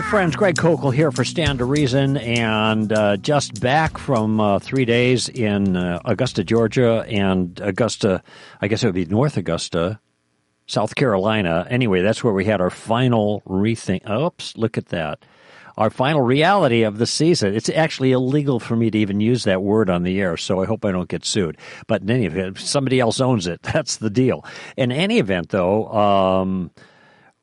right, friends, Greg Koukl here for Stand to Reason, and uh, just back from uh, three days in uh, Augusta, Georgia, and Augusta, I guess it would be North Augusta, South Carolina. Anyway, that's where we had our final rethink. Oops, look at that. Our final reality of the season. It's actually illegal for me to even use that word on the air, so I hope I don't get sued. But in any event, somebody else owns it. That's the deal. In any event, though, um,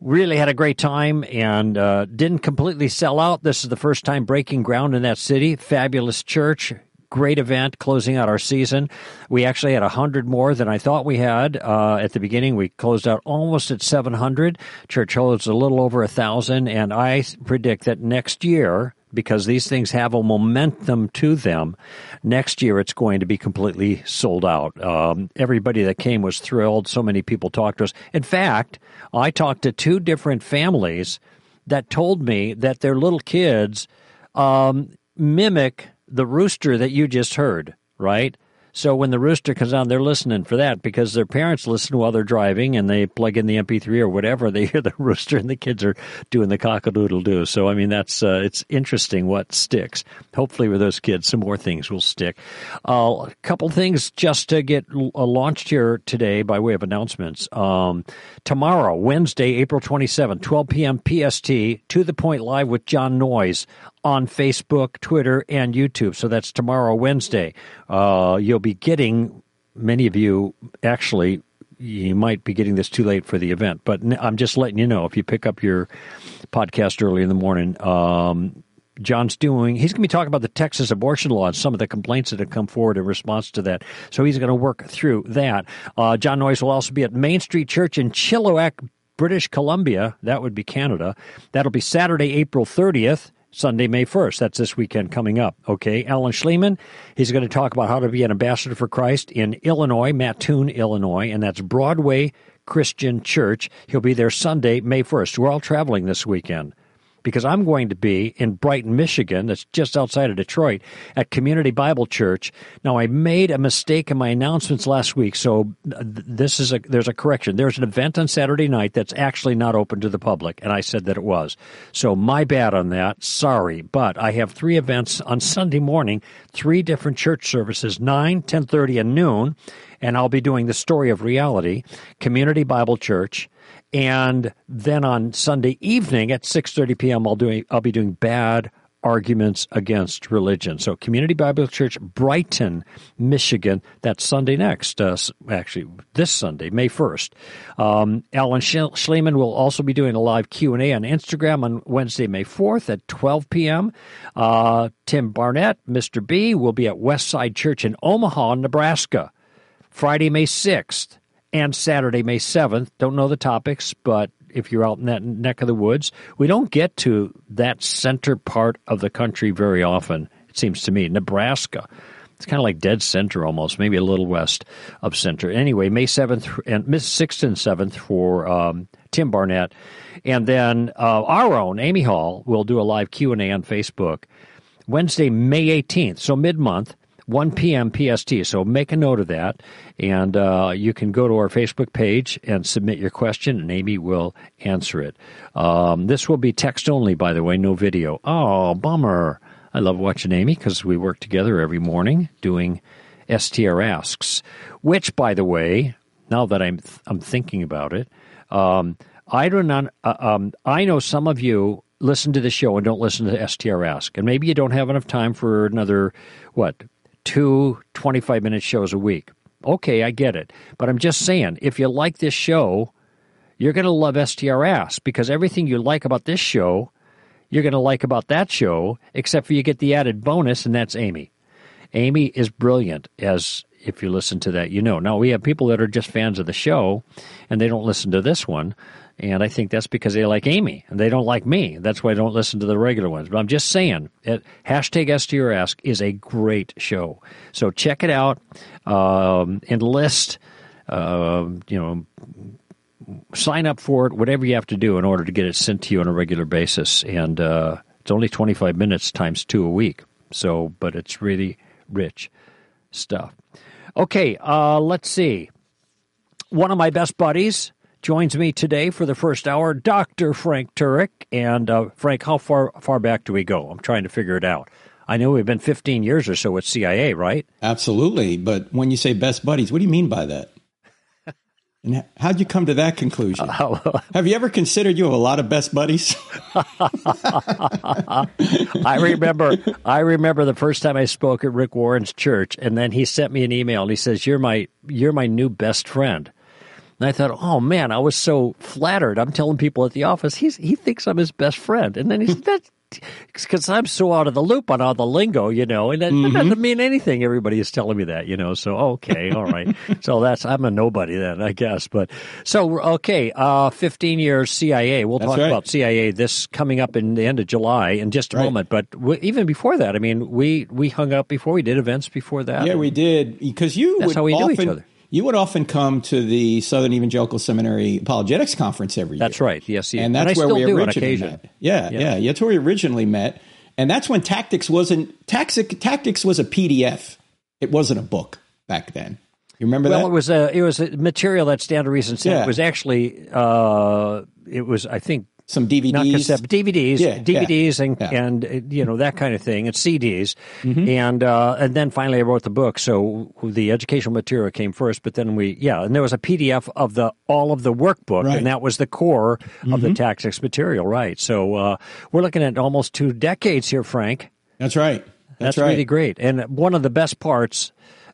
really had a great time and uh, didn't completely sell out. This is the first time breaking ground in that city. Fabulous church. Great event closing out our season. We actually had 100 more than I thought we had uh, at the beginning. We closed out almost at 700. Church holds a little over a 1,000. And I predict that next year, because these things have a momentum to them. Next year, it's going to be completely sold out. Um, everybody that came was thrilled. So many people talked to us. In fact, I talked to two different families that told me that their little kids um, mimic the rooster that you just heard, right? So when the rooster comes on, they're listening for that because their parents listen while they're driving and they plug in the MP3 or whatever. They hear the rooster and the kids are doing the cockadoodle doo. So I mean, that's uh, it's interesting what sticks. Hopefully, with those kids, some more things will stick. Uh, a couple things just to get uh, launched here today by way of announcements. Um, tomorrow, Wednesday, April 27, 12 p.m. PST, to the point live with Jon Noyes on Facebook, Twitter, and YouTube. So that's tomorrow, Wednesday. Uh, you'll be getting, many of you actually, you might be getting this too late for the event, but I'm just letting you know if you pick up your podcast early in the morning. Um, John's doing. He's going to be talking about the Texas abortion law and some of the complaints that have come forward in response to that. So he's going to work through that. Uh, Jon Noyes will also be at Main Street Church in Chilliwack, British Columbia. That would be Canada. That'll be Saturday, April 30th. Sunday, May 1st. That's this weekend coming up. Okay. Alan Shlemon, he's going to talk about how to be an ambassador for Christ in Illinois, Mattoon, Illinois, and that's Broadway Christian Church. He'll be there Sunday, May 1st. We're all traveling this weekend because I'm going to be in Brighton, Michigan, that's just outside of Detroit, at Community Bible Church. Now, I made a mistake in my announcements last week, so this is a there's a correction. There's an event on Saturday night that's actually not open to the public, and I said that it was. So my bad on that. Sorry, but I have three events on Sunday morning, three different church services, 9, 10:30 and noon, and I'll be doing the story of reality, Community Bible Church, and then on Sunday evening at 6:30 p.m. I'll doing I'll be doing bad arguments against religion. So Community Bible Church, Brighton, Michigan. That's Sunday next. Uh, actually, this Sunday, May first. Um, Alan Shlemon will also be doing a live Q and A on Instagram on Wednesday, May fourth at 12 p.m. Uh, Tim Barnett, Mr. B, will be at Westside Church in Omaha, Nebraska, Friday, May sixth and Saturday, May 7th. Don't know the topics, but if you're out in that neck of the woods, we don't get to that center part of the country very often, it seems to me. Nebraska. It's kind of like dead center almost, maybe a little west of center. Anyway, May 7th and May 6th and 7th for um, Tim Barnett. And then uh, our own Amy Hall will do a live Q&A on Facebook Wednesday, May 18th, so mid-month. 1 p.m. PST. So make a note of that. And uh, you can go to our Facebook page and submit your question, and Amy will answer it. Um, this will be text only, by the way, no video. Oh, bummer. I love watching Amy because we work together every morning doing STR Asks, which, by the way, now that I'm, I'm thinking about it, um, I do not. Uh, um, I know some of you listen to the show and don't listen to STR Ask, and maybe you don't have enough time for another what two 25 minute shows a week. Okay, I get it. But I'm just saying, if you like this show, you're going to love STR Ask because everything you like about this show, you're going to like about that show, except for you get the added bonus, and that's Amy. Amy is brilliant, as if you listen to that, you know. Now, we have people that are just fans of the show, and they don't listen to this one. And I think that's because they like Amy and they don't like me. That's why I don't listen to the regular ones. But I'm just saying, it, hashtag STR is a great show. So check it out. Um, enlist, uh, you know, sign up for it, whatever you have to do in order to get it sent to you on a regular basis. And uh, it's only 25 minutes times two a week. So, but it's really rich stuff. Okay, uh, let's see. One of my best buddies joins me today for the first hour, Dr. Frank Turek. And uh, Frank, how far far back do we go? I'm trying to figure it out. I know we've been 15 years or so with CIA, right? Absolutely. But when you say best buddies, what do you mean by that? And how'd you come to that conclusion? Uh, have you ever considered you have a lot of best buddies? I remember I remember the first time I spoke at Rick Warren's church and then he sent me an email and he says, You're my you're my new best friend. And I thought, oh man, I was so flattered. I'm telling people at the office, he's he thinks I'm his best friend. And then he said, That's because I'm so out of the loop on all the lingo, you know, and that, mm-hmm. that, doesn't mean anything. Everybody is telling me that, you know. So okay, all right. so that's I'm a nobody then, I guess. But so okay, uh, 15 years CIA. We'll that's talk right. about CIA this coming up in the end of July in just a right. moment. But we, even before that, I mean, we we hung up before we did events before that. Yeah, we did because you that's how we often, each other you would often come to the Southern Evangelical Seminary Apologetics Conference every year. That's right. Yes, and that's and where we originally met. Yeah, yeah, yeah, That's where we originally met, and that's when Tactics wasn't Tactics. Tactics was a PDF. It wasn't a book back then. You remember well, that? Well, it was a it was a material that Stand to Reason sent. Yeah. It was actually uh, it was I think some DVDs, not cassette, DVDs, yeah, DVDs, yeah, and yeah. and uh, you know that kind of thing, and CDs, mm-hmm. and uh, and then finally I wrote the book. So the educational material came first, but then we yeah, and there was a PDF of the all of the workbook, right. and that was the core mm-hmm. of the mm-hmm. tactics material, right? So uh, we're looking at almost two decades here, Frank. That's right. That's, That's right. really great, and one of the best parts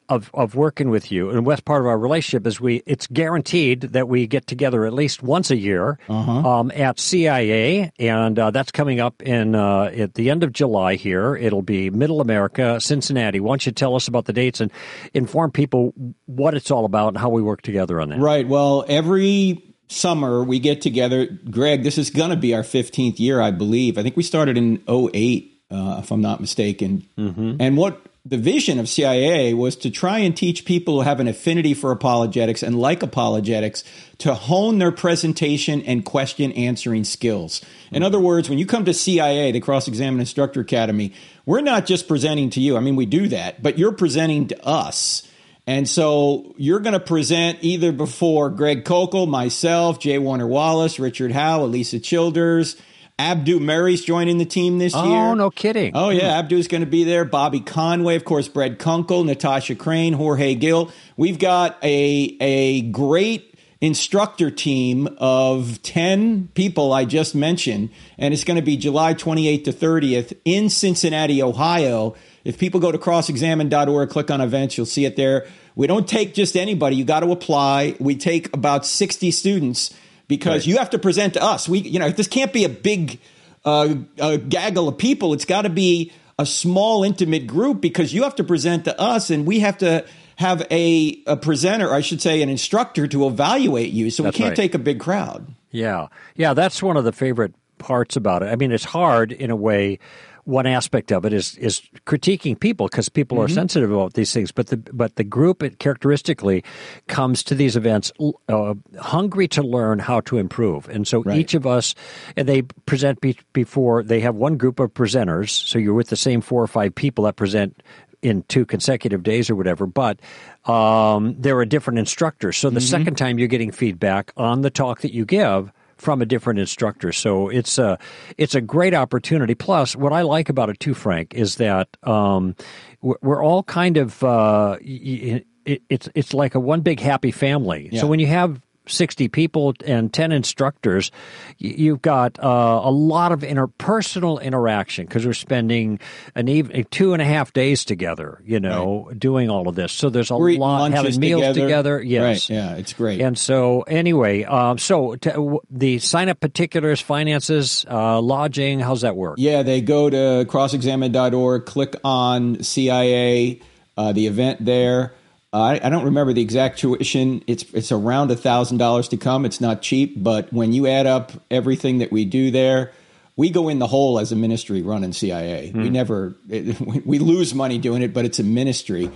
of, of working with you. And what's part of our relationship is we it's guaranteed that we get together at least once a year uh-huh. um, at CIA and uh, that's coming up in uh, at the end of July here. It'll be Middle America Cincinnati. Why don't you tell us about the dates and inform people what it's all about and how we work together on that? Right. Well every summer we get together. Greg this is going to be our 15th year I believe. I think we started in 08 uh, if I'm not mistaken. Mm-hmm. And what the vision of CIA was to try and teach people who have an affinity for apologetics and like apologetics to hone their presentation and question answering skills. In other words, when you come to CIA, the Cross Examine Instructor Academy, we're not just presenting to you. I mean, we do that, but you're presenting to us. And so you're going to present either before Greg Koukl, myself, J. Warner Wallace, Richard Howe, Alisa Childers, Abdu Murray's joining the team this oh, year. Oh, no kidding. Oh, yeah. Abdu's going to be there. Bobby Conway, of course, Brett Kunkle, Natasha Crain, Jorge Gil. We've got a, a great instructor team of 10 people I just mentioned, and it's going to be July 28th to 30th in Cincinnati, Ohio. If people go to crossexamined.org, click on events, you'll see it there. We don't take just anybody. You got to apply. We take about 60 students because right. you have to present to us. We, you know, this can't be a big uh, a gaggle of people. It's got to be a small, intimate group because you have to present to us, and we have to have a, a presenter, I should say, an instructor to evaluate you. So that's we can't right. take a big crowd. Yeah, yeah, that's one of the favorite parts about it. I mean, it's hard in a way one aspect of it is is critiquing people because people mm-hmm. are sensitive about these things. But the but the group it characteristically comes to these events uh, hungry to learn how to improve, and so right. each of us and they present be, before they have one group of presenters. So you're with the same four or five people that present in two consecutive days or whatever, but um, there are different instructors. So the mm-hmm. second time you're getting feedback on the talk that you give from a different instructor. So it's a it's a great opportunity. Plus, what I like about it too, Frank, is that um, we're all kind of uh, it's it's like a one big happy family. Yeah. So when you have 60 people and 10 instructors, you've got uh, a lot of interpersonal interaction because we're spending an even two and a half days together, you know, right. doing all of this. So there's a we're lot having meals together. together. Yes. Right. Yeah, it's great. And so, anyway, um, so to, the sign up particulars, finances, uh, lodging, how's that work? Yeah, they go to crossexamined.org, click on CIA, uh, the event there. I, I, don't remember the exact tuition. It's it's around a thousand dollars to come. It's not cheap, but when you add up everything that we do there, we go in the hole as a ministry running CIA. We hmm. never it, we lose money doing it, but it's a ministry.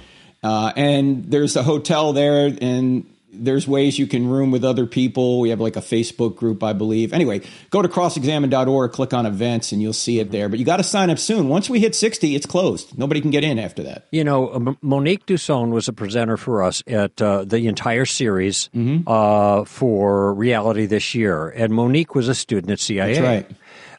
Uh, and there's a hotel there, and there's ways you can room with other people. We have like a Facebook group, I believe. Anyway, go to crossexamined.org, click on events, and you'll see it there. But you got to sign up soon. Once we hit 60, it's closed. Nobody can get in after that. You know, Monique Duson was a presenter for us at uh, the entire series mm-hmm. uh, for reality this year. And Monique was a student at CIA. That's right.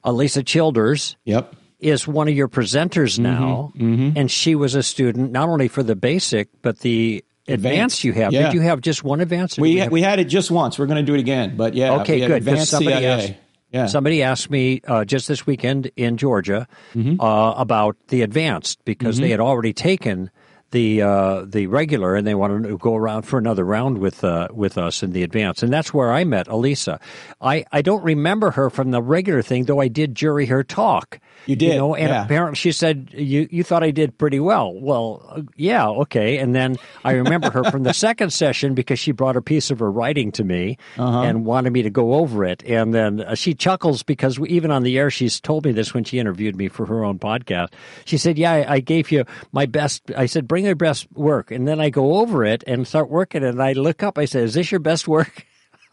Alisa Childers. Yep is one of your presenters mm-hmm. now, mm-hmm, mm-hmm. and she was a student not only for the basic but the advanced you have. Yeah. Did you have just one advance? We we, have... we, had it just once. We're going to do it again, but yeah. Okay, good. Advanced somebody CIA. asked. Yeah. Somebody asked me uh, just this weekend in Georgia mm-hmm. uh, about the advanced because mm-hmm. they had already taken the uh, the regular and they wanted to go around for another round with uh, with us in the advance, and that's where I met Alisa. I, I don't remember her from the regular thing, though I did jury her talk. You did, you know, and yeah. apparently she said you you thought I did pretty well. Well, uh, yeah, okay. And then I remember her from the second session because she brought a piece of her writing to me uh-huh. and wanted me to go over it. And then uh, she chuckles because we, even on the air, she's told me this when she interviewed me for her own podcast. She said, "Yeah, I, I gave you my best." I said, "Bring your best work," and then I go over it and start working, and I look up. I say, "Is this your best work?"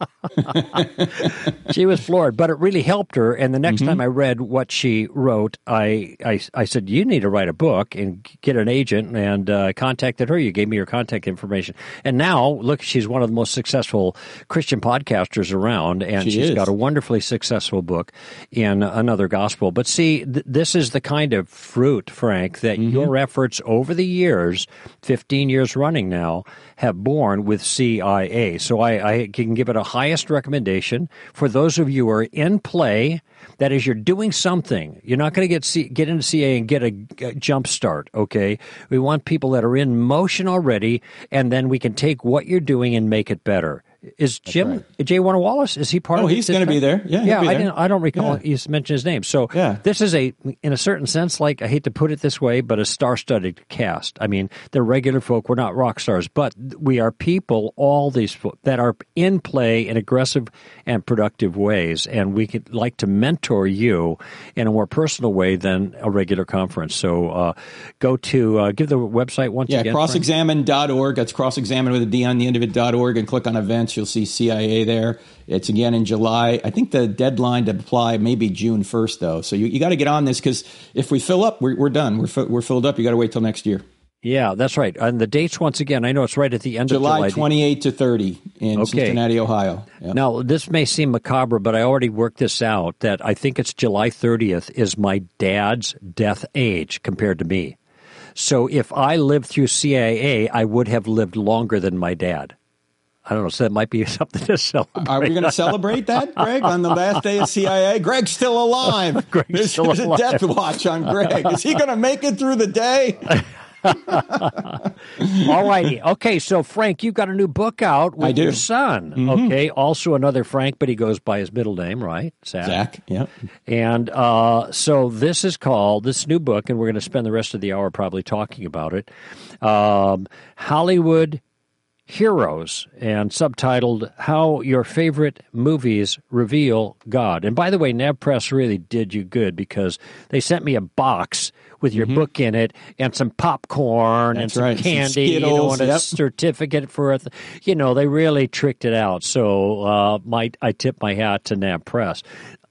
she was floored, but it really helped her. And the next mm-hmm. time I read what she wrote, I, I, I said, "You need to write a book and get an agent." And uh, contacted her. You gave me your contact information, and now look, she's one of the most successful Christian podcasters around, and she has got a wonderfully successful book in another gospel. But see, th- this is the kind of fruit, Frank, that mm-hmm. your efforts over the years, fifteen years running now, have borne with CIA. So I, I can give it a highest recommendation for those of you who are in play. That is, you're doing something. You're not going to get C, get into CA and get a, a jump start. Okay, we want people that are in motion already, and then we can take what you're doing and make it better. Is Jim right. J. Warner Wallace? Is he part oh, of? Oh, he's going to be there. Yeah, yeah. I didn't. I don't recall yeah. you mentioned his name. So yeah. this is a, in a certain sense, like I hate to put it this way, but a star-studded cast. I mean, they're regular folk. We're not rock stars, but we are people. All these that are in play in aggressive and productive ways, and we could like to mentor you in a more personal way than a regular conference. So uh, go to uh, give the website once yeah, again. Yeah, crossexamined.org. That's crossexamine with a D on the end of it.org, and click on events events. You'll see CIA there. It's again in July. I think the deadline to apply may be June 1st, though. So you, you got to get on this because if we fill up, we're, we're done. We're, we're filled up. You got to wait till next year. Yeah, that's right. And the dates, once again, I know it's right at the end July of July. 28 to 30 in okay. Cincinnati, Ohio. Yep. Now, this may seem macabre, but I already worked this out that I think it's July 30th is my dad's death age compared to me. So if I lived through CIA, I would have lived longer than my dad. I don't know. So that might be something to celebrate. Are we going to celebrate that, Greg, on the last day of CIA? Greg's still alive. Greg's there's, still there's alive. a death watch on Greg. Is he going to make it through the day? All righty. Okay, so Frank, you've got a new book out with your son. Mm-hmm. Okay, also another Frank, but he goes by his middle name, right? Zach. Zach. Yeah. And uh, so this is called this new book, and we're going to spend the rest of the hour probably talking about it. Um, Hollywood Heroes and subtitled How Your Favorite Movies Reveal God. And by the way, NavPress really did you good because they sent me a box with your mm-hmm. book in it and some popcorn That's and some right. candy some you know, and a yep. certificate for it. You know, they really tricked it out. So uh, my, I tip my hat to NavPress.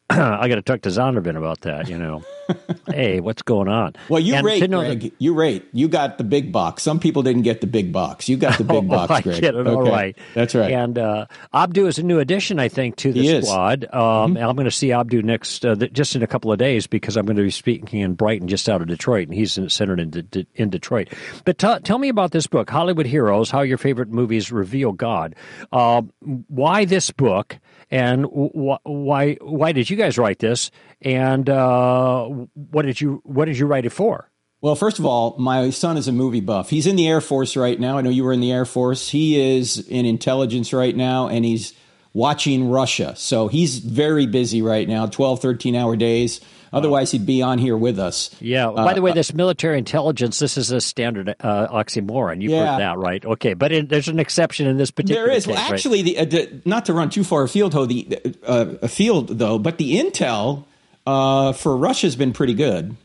I got to talk to Zondervan about that, you know. hey, what's going on? Well, you and rate, Greg. You rate. You got the big box. Some people didn't get the big box. You got the big oh, box, I Greg. Get it. Okay. All right. That's right. And uh, Abdu is a new addition, I think, to the he squad. Um, mm-hmm. I'm going to see Abdu next, uh, just in a couple of days, because I'm going to be speaking in Brighton, just out of Detroit, and he's centered in, De- in Detroit. But t- tell me about this book, Hollywood Heroes: How Your Favorite Movies Reveal God. Uh, why this book? And wh- why why did you guys write this? And uh, what did you what did you write it for? Well, first of all, my son is a movie buff. He's in the Air Force right now. I know you were in the Air Force. He is in intelligence right now, and he's watching Russia. So he's very busy right now, 12, 13 hour days. Otherwise, he'd be on here with us. Yeah. Uh, By the way, this military intelligence, this is a standard uh, oxymoron. You've yeah. heard that, right? Okay. But in, there's an exception in this particular There is. Case, well, actually, right? the, uh, the, not to run too far afield, though, the, uh, afield, though, but the intel uh, for Russia has been pretty good.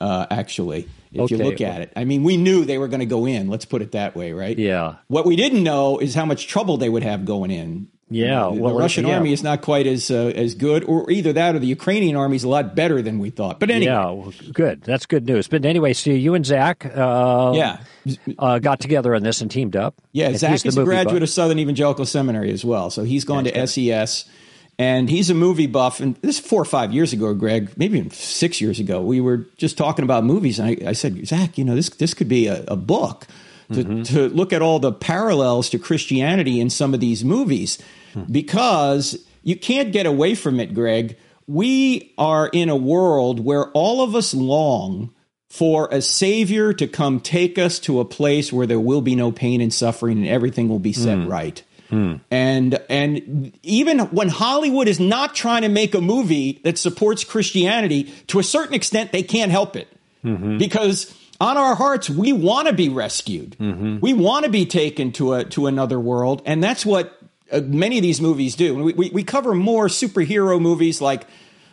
uh, actually. If Okay. you look at it, I mean, we knew they were going to go in. Let's put it that way, right? Yeah. What we didn't know is how much trouble they would have going in. Yeah, the, well, the Russian yeah. army is not quite as uh, as good, or either that or the Ukrainian army is a lot better than we thought. But anyway, Yeah, well, good. That's good news. But anyway, so you and Zach, uh, yeah, uh, got together on this and teamed up. Yeah, And Zach is a graduate buff. of Southern Evangelical Seminary as well. So he's gone to SES, and he's a movie buff. And this is four or five years ago, Greg, maybe even six years ago. We were just talking about movies, and I, I said, Zach, you know, this this could be a, a book to, Mm-hmm. to look at all the parallels to Christianity in some of these movies. Hmm. because you can't get away from it, Greg. We are in a world where all of us long for a savior to come take us to a place where there will be no pain and suffering and everything will be set hmm. right. Hmm. And and even when Hollywood is not trying to make a movie that supports Christianity, to a certain extent they can't help it. Mm-hmm. Because on our hearts we want to be rescued. Mm-hmm. We want to be taken to a to another world and that's what uh, many of these movies do. We, we, we cover more superhero movies like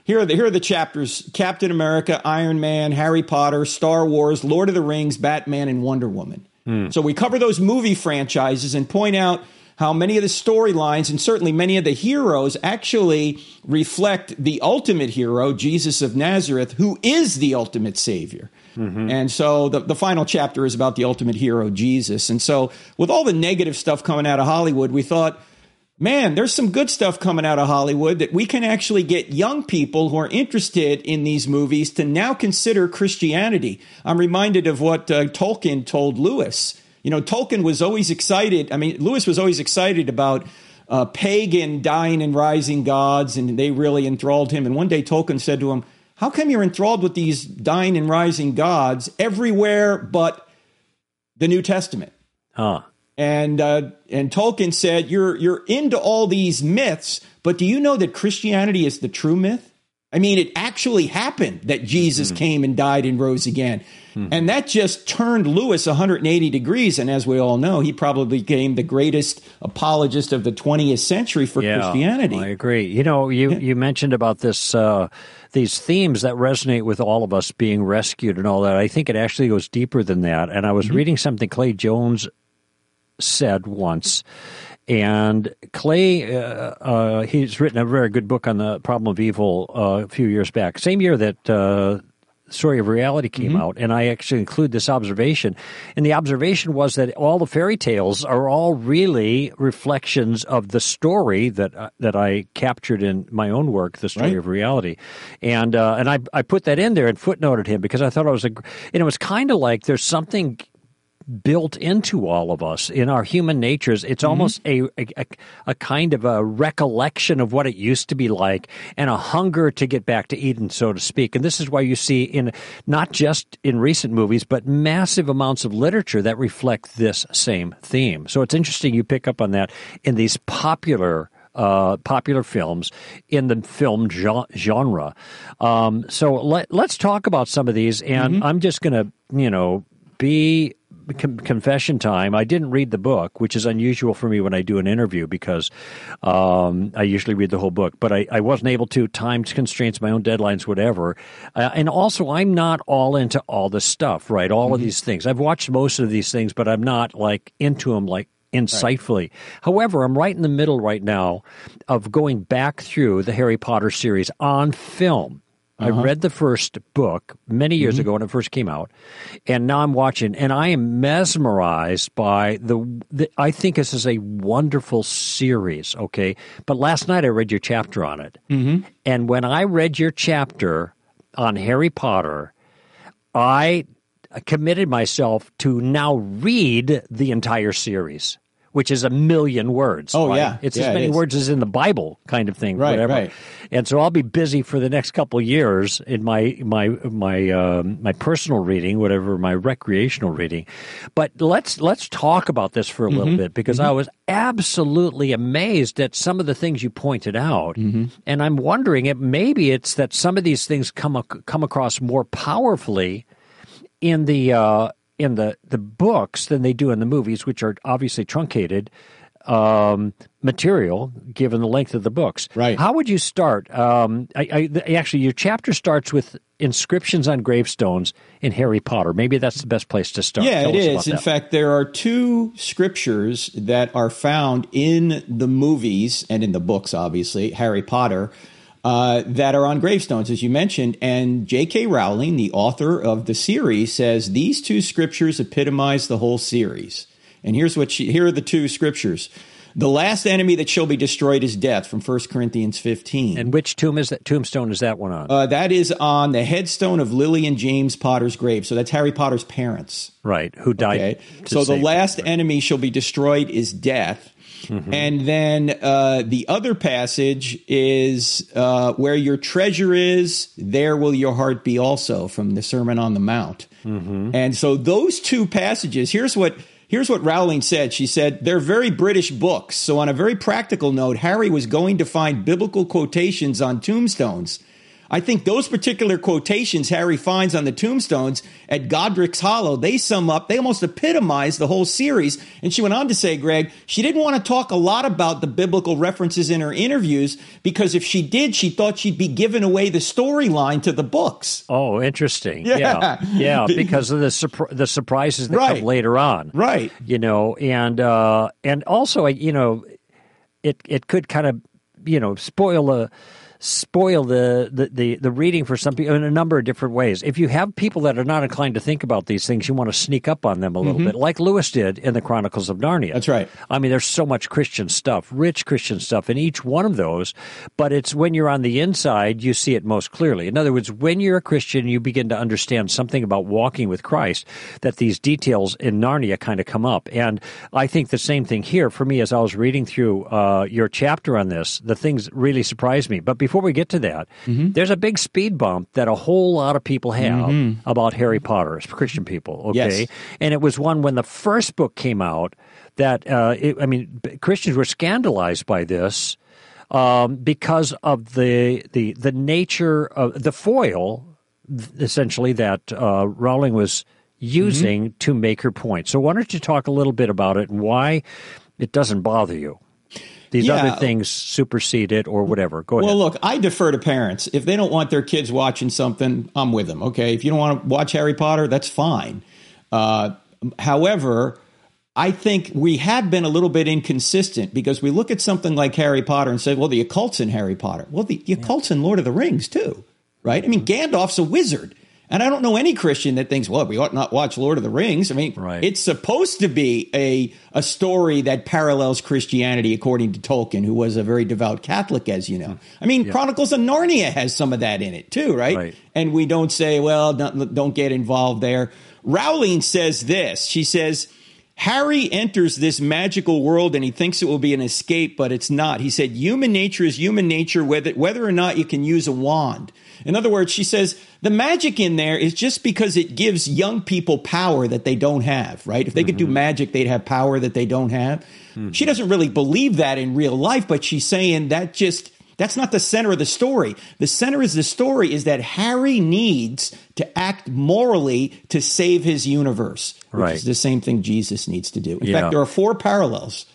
here are the here are the chapters: Captain America, Iron Man, Harry Potter, Star Wars, Lord of the Rings, Batman, and Wonder Woman. So we cover those movie franchises and point out how many of the storylines and certainly many of the heroes actually reflect the ultimate hero, Jesus of Nazareth, who is the ultimate savior. And so the, the final chapter is about the ultimate hero, Jesus. And so, with all the negative stuff coming out of Hollywood, we thought, man, there's some good stuff coming out of Hollywood that we can actually get young people who are interested in these movies to now consider Christianity. I'm reminded of what uh, Tolkien told Lewis. You know, Tolkien was always excited. I mean, Lewis was always excited about uh, pagan dying and rising gods, and they really enthralled him. And one day Tolkien said to him, How come you're enthralled with these dying and rising gods everywhere but the New Testament? Huh. And uh, and Tolkien said, "You're you're into all these myths, but do you know that Christianity is the true myth? I mean, it actually happened that Jesus came and died and rose again, and that just turned Lewis 180 degrees. And as we all know, he probably became the greatest apologist of the 20th century for Christianity. I agree. You know, you, you mentioned about this uh, these themes that resonate with all of us being rescued and all that. I think it actually goes deeper than that. And I was Mm-hmm. reading something Clay Jones said once. And Clay, uh, uh, he's written a very good book on the problem of evil uh, a few years back. Same year that uh, Story of Reality came Mm-hmm. out, and I actually include this observation. And the observation was that all the fairy tales are all really reflections of the story that uh, that I captured in my own work, the story Right. of reality. And uh, and I I put that in there and footnoted him because I thought it was a, and it was kind of like there's something built into all of us in our human natures. It's almost a, a a kind of a recollection of what it used to be like, and a hunger to get back to Eden, so to speak. And this is why you see in not just in recent movies, but massive amounts of literature that reflect this same theme. So it's interesting you pick up on that in these popular. Uh, popular films in the film genre. Um, so let, let's talk about some of these, and I'm just going to, you know, be con- confession time. I didn't read the book, which is unusual for me when I do an interview because um, I usually read the whole book, but I, I wasn't able to. Time constraints, my own deadlines, whatever. Uh, and also, I'm not all into all this stuff, right? All of these things. I've watched most of these things, but I'm not like into them like insightfully. However, I'm right in the middle right now of going back through the Harry Potter series on film. I read the first book many years ago when it first came out, and now I'm watching, and I am mesmerized by the, the. I think this is a wonderful series. Okay, but last night I read your chapter on it, mm-hmm. and when I read your chapter on Harry Potter, I committed myself to now read the entire series, which is a million words. Oh, right? yeah. it's Yeah, as many is. words as in the Bible, kind of thing. Right, whatever. right. And so I'll be busy for the next couple of years in my my my um, my personal reading, whatever my recreational reading. But let's let's talk about this for a Mm-hmm. little bit because I was absolutely amazed at some of the things you pointed out, Mm-hmm. and I'm wondering if maybe it's that some of these things come ac- come across more powerfully in the uh, in the the books than they do in the movies, which are obviously truncated. um, material given the length of the books. Right. How would you start? Um, I, I, actually, your chapter starts with inscriptions on gravestones in Harry Potter. Maybe that's the best place to start. Yeah, Tell it is. In that. fact, there are two scriptures that are found in the movies and in the books, obviously, Harry Potter, uh, that are on gravestones, as you mentioned. And J.K. Rowling, the author of the series, says these two scriptures epitomize the whole series. And here's what she, here are the two scriptures. The last enemy that shall be destroyed is death from 1 Corinthians 15. and which tomb is that? Tombstone is that one on? uh, that is on the headstone of Lily and James Potter's grave. So that's Harry Potter's parents. right. Who died? Okay. So the last enemy shall be destroyed is death. And then uh, the other passage is uh, where your treasure is, there will your heart be also, from the Sermon on the Mount. And so those two passages, here's what. Here's what Rowling said. She said, they're very British books. So, on a very practical note, Harry was going to find biblical quotations on tombstones. I think those particular quotations Harry finds on the tombstones at Godric's Hollow, they sum up, they almost epitomize the whole series. And she went on to say, Greg, she didn't want to talk a lot about the biblical references in her interviews because if she did, she thought she'd be giving away the storyline to the books. Oh, interesting. Yeah. Yeah, yeah, because of the surpri- the surprises that Right. come later on. Right. You know, and uh, and also, you know, it it could kind of you know spoil a spoil the, the, the, the reading for some people in a number of different ways. If you have people that are not inclined to think about these things, you want to sneak up on them a little bit, like Lewis did in the Chronicles of Narnia. Mm-hmm. That's right. I mean, there's so much Christian stuff, rich Christian stuff in each one of those, but it's when you're on the inside, you see it most clearly. In other words, when you're a Christian, you begin to understand something about walking with Christ, that these details in Narnia kind of come up. And I think the same thing here for me as I was reading through uh, your chapter on this, the things really surprised me. But before we get to that, Mm-hmm. there's a big speed bump that a whole lot of people have about Harry Potter, Christian people, okay? Yes. And it was one when the first book came out that uh, it, I mean Christians were scandalized by this um, because of the the the nature of the foil, essentially that uh, Rowling was using to make her point. So why don't you talk a little bit about it and why it doesn't bother you? These Yeah. other things supersede it or whatever. Go ahead. Well, look, I defer to parents. If they don't want their kids watching something, I'm with them. Okay. If you don't want to watch Harry Potter, that's fine. Uh, however, I think we have been a little bit inconsistent because we look at something like Harry Potter and say, well, the occult's in Harry Potter. Well, the, the occult's in Lord of the Rings, too, right? I mean, Gandalf's a wizard. And I don't know any Christian that thinks, well, we ought not watch Lord of the Rings. I mean, Right. it's supposed to be a, a story that parallels Christianity, according to Tolkien, who was a very devout Catholic, as you know. I mean, Chronicles of Narnia has some of that in it, too, right? Right. And we don't say, well, don't, don't get involved there. Rowling says this. She says, Harry enters this magical world and he thinks it will be an escape, but it's not. He said, human nature is human nature, whether, whether or not you can use a wand. In other words, she says, the magic in there is just because it gives young people power that they don't have, right? If they could do mm-hmm. magic, they'd have power that they don't have. Mm-hmm. She doesn't really believe that in real life, but she's saying that just that's not the center of the story. The center of the story is that Harry needs to act morally to save his universe, which Right. is the same thing Jesus needs to do. In Yeah. fact, there are four parallels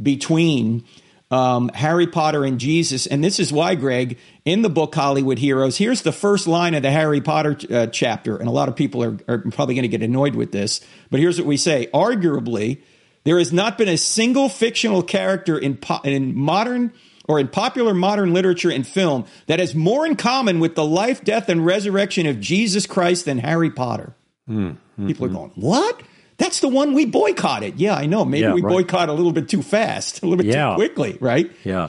between um, Harry Potter and Jesus, and this is why, Greg, in the book Hollywood Heroes, here's the first line of the Harry Potter uh, chapter, and a lot of people are, are probably going to get annoyed with this, but here's what we say: arguably. There has not been a single fictional character in po- in modern or in popular modern literature and film that has more in common with the life, death, and resurrection of Jesus Christ than Harry Potter. People are going, "What? That's the one we boycotted." Yeah, I know. Maybe Yeah, we right. boycotted a little bit too fast, a little bit Yeah. too quickly, right? yeah.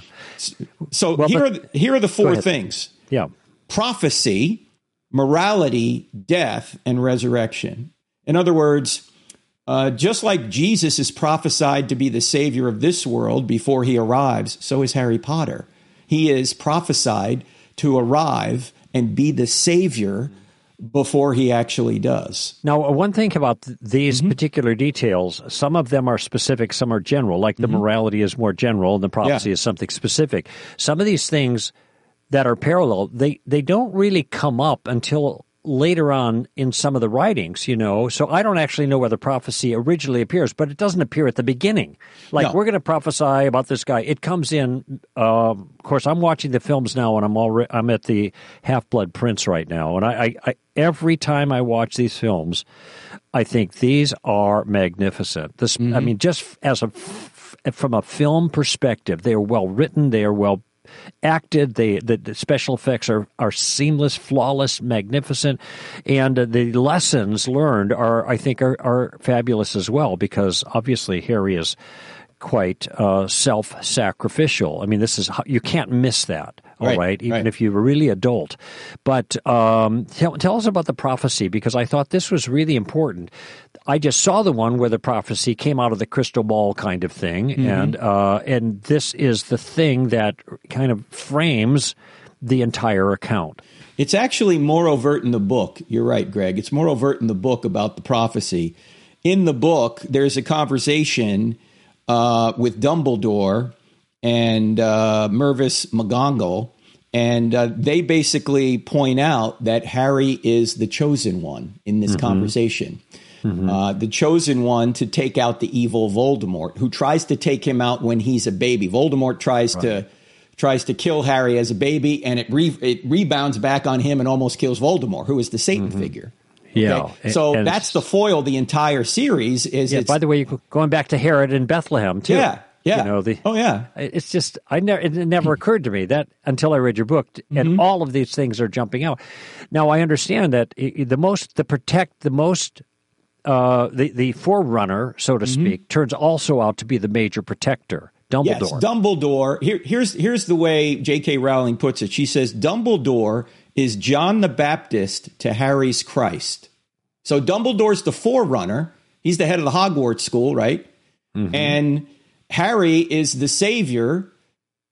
So Well, here, but- are the, here are the four things: Yeah. prophecy, morality, death, and resurrection. In other words, uh, just like Jesus is prophesied to be the savior of this world before he arrives, so is Harry Potter. He is prophesied to arrive and be the savior before he actually does. Now, one thing about these Mm-hmm. particular details, some of them are specific, some are general. Like the morality is more general, and the prophecy Mm-hmm. Yeah. is something specific. Some of these things that are parallel, they they don't really come up until later on in some of the writings, you know. So I don't actually know where the prophecy originally appears, but it doesn't appear at the beginning. Like No. we're going to prophesy about this guy. It comes in. Uh, of course, I'm watching the films now, and I'm already I'm at the Half Blood Prince right now, and I, I, I every time I watch these films, I think these are magnificent. This, I mean, just as a f- from a film perspective, they are well written. They are well acted. They the, the special effects are are seamless, flawless, magnificent, and uh, the lessons learned are I think are, are fabulous as well because obviously Harry is quite uh, self-sacrificial. I mean, this is you can't miss that. All right, Right, even right. if you're really adult. But um, tell, tell us about the prophecy because I thought this was really important. I just saw the one where the prophecy came out of the crystal ball kind of thing, Mm-hmm. and uh, and this is the thing that kind of frames the entire account. It's actually more overt in the book. You're right, Greg. It's more overt in the book about the prophecy. In the book, there's a conversation uh, with Dumbledore and uh, Minerva McGonagall, and uh, they basically point out that Harry is the chosen one in this conversation. Uh, the chosen one to take out the evil Voldemort, who tries to take him out when he's a baby. Voldemort tries to tries to kill Harry as a baby, and it re- it rebounds back on him and almost kills Voldemort, who is the Satan figure. Yeah, Okay? so and- that's the foil. The entire series is. Yeah, by the way, going back to Herod in Bethlehem too. yeah, yeah. You know the. oh yeah, It's just I never it never occurred to me that until I read your book, Mm-hmm. and all of these things are jumping out. Now I understand that the most the protect the most uh, the the forerunner, so to Mm-hmm. speak, turns also out to be the major protector, Dumbledore. Yes, Dumbledore. Here, here's here's the way J.K. Rowling puts it. She says Dumbledore is John the Baptist to Harry's Christ. So Dumbledore's the forerunner. He's the head of the Hogwarts school, right? And Harry is the savior.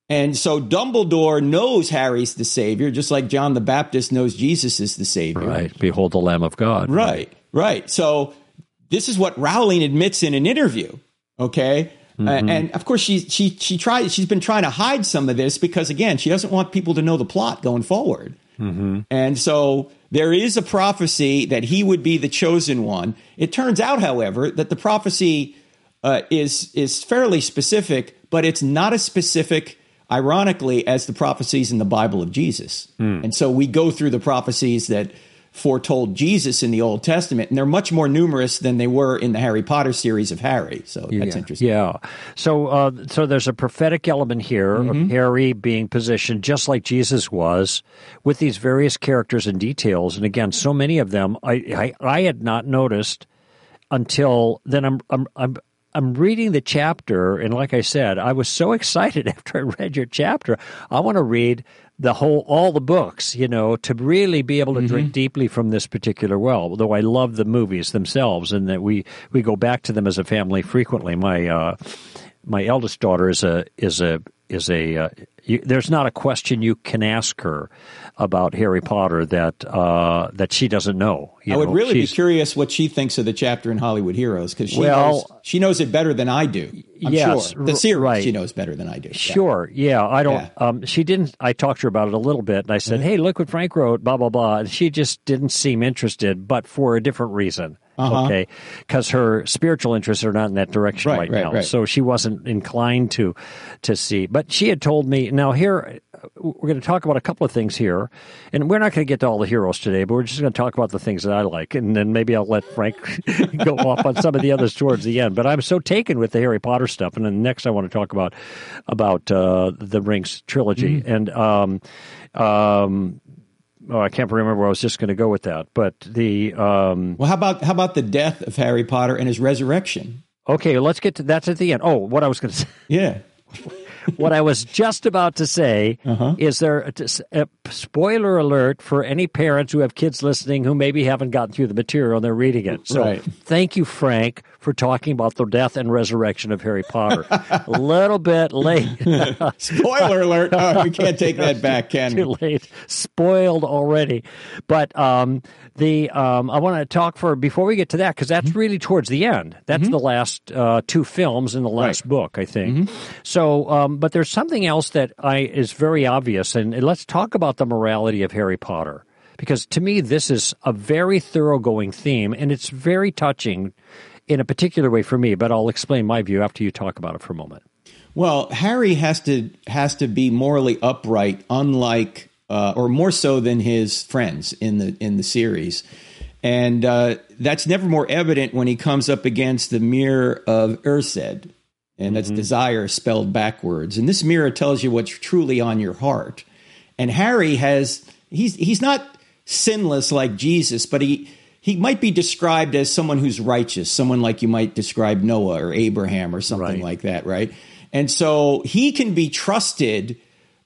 And so Dumbledore knows Harry's the savior, just like John the Baptist knows Jesus is the savior. right. Behold the Lamb of God. Right, right. So this is what Rowling admits in an interview. Okay. Uh, and of course, she she she tried. She's been trying to hide some of this because again, she doesn't want people to know the plot going forward. And so there is a prophecy that he would be the chosen one. It turns out, however, that the prophecy uh, is is fairly specific, but it's not as specific, ironically, as the prophecies in the Bible of Jesus. And so we go through the prophecies that foretold Jesus in the Old Testament, and they're much more numerous than they were in the Harry Potter series of Harry. So that's yeah. interesting. Yeah. So, uh, so there's a prophetic element here Mm-hmm. of Harry being positioned just like Jesus was, with these various characters and details. And again, so many of them I I, I had not noticed until then. I'm I'm I'm. I'm reading the chapter, and like I said, I was so excited after I read your chapter. I want to read the whole, all the books, you know, to really be able to drink deeply from this particular well. Though I love the movies themselves, and that we we go back to them as a family frequently. My uh, my eldest daughter is a is a is a uh, you, there's not a question you can ask her about Harry Potter that uh, that she doesn't know. You I would know, really be curious what she thinks of the chapter in Hollywood Heroes because she Well- knows she knows it better than I do. I'm Yes, sure the series right. she knows better than I do. Sure. Yeah, I don't. Yeah. Um, she didn't. I talked to her about it a little bit, and I said, "Hey, look what Frank wrote." Blah blah blah. And she just didn't seem interested, but for a different reason. Okay, because her spiritual interests are not in that direction Right, right, right, now, right. so she wasn't inclined to to see. But she had told me. Now here, we're going to talk about a couple of things here, and we're not going to get to all the heroes today, but we're just going to talk about the things that I like, and then maybe I'll let Frank go off on some of the others towards the end. But I'm so taken with the Harry Potter stuff, and then next I want to talk about about uh, the Rings trilogy, and um, um, oh, I can't remember where I was just going to go with that, but the um, Well, how about how about the death of Harry Potter and his resurrection? okay, let's get to that's at the end. Oh, what I was going to say. Yeah. What I was just about to say Uh-huh. is there a, a spoiler alert for any parents who have kids listening who maybe haven't gotten through the material and they're reading it. So Right. thank you, Frank, for talking about the death and resurrection of Harry Potter. a little bit late. Spoiler alert! Oh, we can't take that back, can too late, spoiled already. But um, the um, I want to talk for before we get to that because that's Mm-hmm. really towards the end. That's the last uh, two films in the last book, I think. Mm-hmm. So, um, but there's something else that I is very obvious, and, let's talk about the morality of Harry Potter. because to me this is a very thoroughgoing theme and it's very touching in a particular way for me. But I'll explain my view after you talk about it for a moment. Well, Harry has to has to be morally upright, unlike uh, or more so than his friends in the in the series, and uh, that's never more evident when he comes up against the mirror of Erised, and that's mm-hmm. desire spelled backwards. And this mirror tells you what's truly on your heart. And Harry has he's he's not sinless like Jesus, but he he might be described as someone who's righteous, someone like you might describe Noah or Abraham or something right. like that, right? And so he can be trusted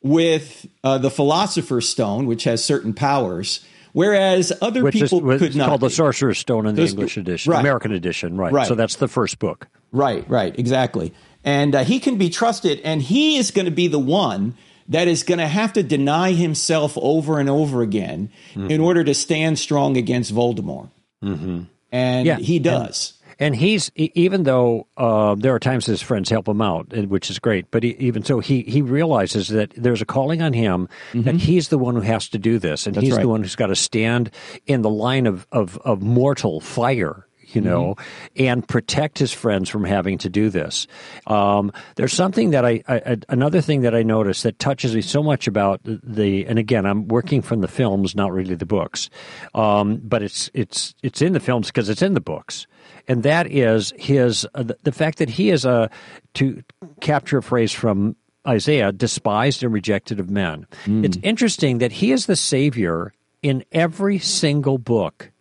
with uh, the Philosopher's Stone, which has certain powers, whereas other which people is, could not. called be. the Sorcerer's Stone in the English edition, right. American edition, right. right? So that's the first book. Right, right, exactly. And uh, he can be trusted, and he is going to be the one that is going to have to deny himself over and over again mm-hmm. in order to stand strong against Voldemort. Mm-hmm. And yeah. he does. And- and he's even though uh, there are times his friends help him out, which is great. But he, even so, he he realizes that there's a calling on him mm-hmm. that he's the one who has to do this, and That's he's right. the one who's got to stand in the line of of, of mortal fire you know, mm-hmm. and protect his friends from having to do this. Um, there's something that I, I, another thing that I noticed that touches me so much about the, and again, I'm working from the films, not really the books, um, but it's it's it's in the films because it's in the books and that is his uh, the fact that he is a to capture a phrase from Isaiah, despised and rejected of men. Mm. It's interesting that he is the savior in every single book.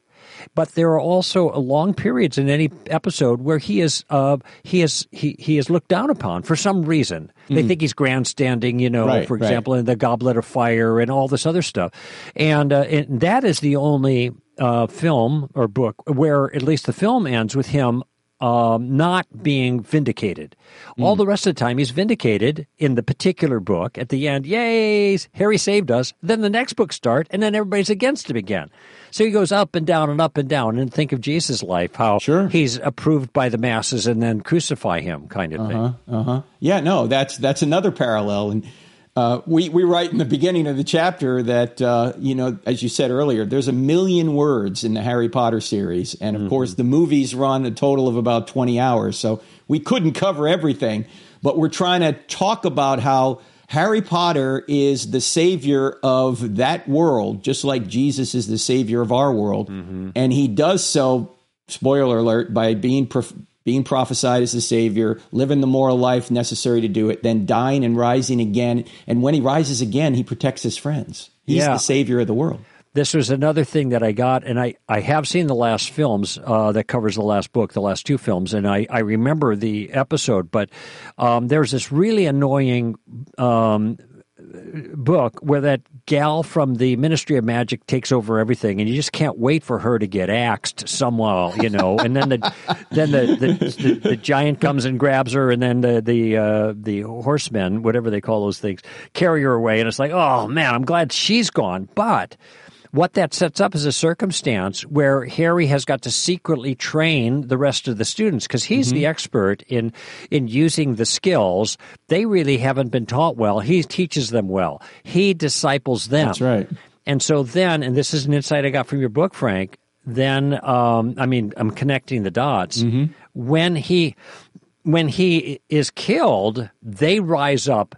But there are also long periods in any episode where he is uh, he is he, he is looked down upon for some reason. They mm. think he's grandstanding, you know, right, for example, right. in the Goblet of Fire and all this other stuff, and, uh, and that is the only uh, film or book where at least the film ends with him um, not being vindicated. Mm. All the rest of the time, he's vindicated in the particular book. At the end, yay, Harry saved us. Then the next book starts, and then everybody's against him again. So he goes up and down and up and down. And think of Jesus' life, how sure. he's approved by the masses and then crucify him, kind of uh-huh, thing. Uh-huh. Yeah, no, that's that's another parallel. And uh, we, we write in the beginning of the chapter that, uh, you know, as you said earlier, there's a million words in the Harry Potter series. And of mm-hmm. course, the movies run a total of about 20 hours. So we couldn't cover everything. But we're trying to talk about how Harry Potter is the savior of that world, just like Jesus is the savior of our world. Mm-hmm. And he does so, spoiler alert, by being prof- being prophesied as the Savior, living the moral life necessary to do it, then dying and rising again. And when he rises again, he protects his friends. He's yeah. the Savior of the world. This was another thing that I got, and I, I have seen the last films uh, that covers the last book, the last two films, and I, I remember the episode, but um, there's this really annoying um, book where that gal from the Ministry of Magic takes over everything, and you just can't wait for her to get axed somehow, you know. And then the then the the, the, the giant comes and grabs her, and then the the uh, the horsemen, whatever they call those things, carry her away, and it's like, oh man, I'm glad she's gone, but what that sets up is a circumstance where Harry has got to secretly train the rest of the students because he's mm-hmm. the expert in in using the skills. They really haven't been taught well. He teaches them well. He disciples them. That's right. And so then, and this is an insight I got from your book, Frank. Then, um, I mean, I'm connecting the dots. Mm-hmm. When he when he is killed, they rise up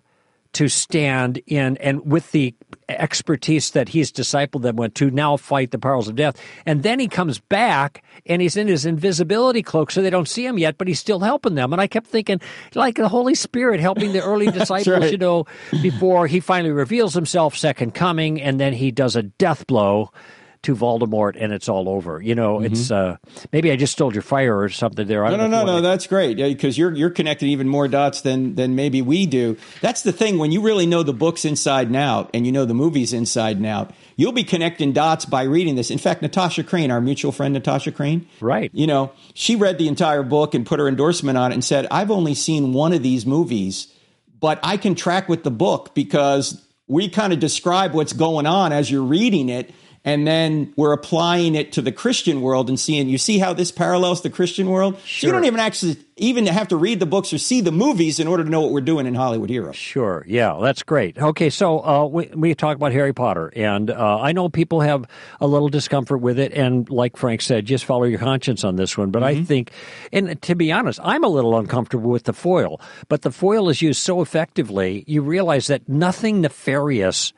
to stand in and with the expertise that he's discipled them with to now fight the powers of death. And then he comes back and he's in his invisibility cloak so they don't see him yet, but he's still helping them. And I kept thinking, like the Holy Spirit helping the early disciples, right. you know, before he finally reveals himself, second coming, and then he does a death blow to Voldemort and it's all over. You know, mm-hmm. it's uh, maybe I just stole your fire or something there. No, no, no, no. That's great because yeah, you're you're connecting even more dots than than maybe we do. That's the thing when you really know the books inside and out and you know the movies inside and out. You'll be connecting dots by reading this. In fact, Natasha Crain, our mutual friend Natasha Crain, right? You know, she read the entire book and put her endorsement on it and said, "I've only seen one of these movies, but I can track with the book because." We kind of describe what's going on as you're reading it, and then we're applying it to the Christian world and seeing you see how this parallels the Christian world. Sure. You don't even actually even have to read the books or see the movies in order to know what we're doing in Hollywood Heroes. Sure, yeah, that's great. Okay, so uh, we we talk about Harry Potter, and uh, I know people have a little discomfort with it, and like Frank said, just follow your conscience on this one. But Mm-hmm. I think, and to be honest, I'm a little uncomfortable with the foil, but the foil is used so effectively, you realize that nothing nefarious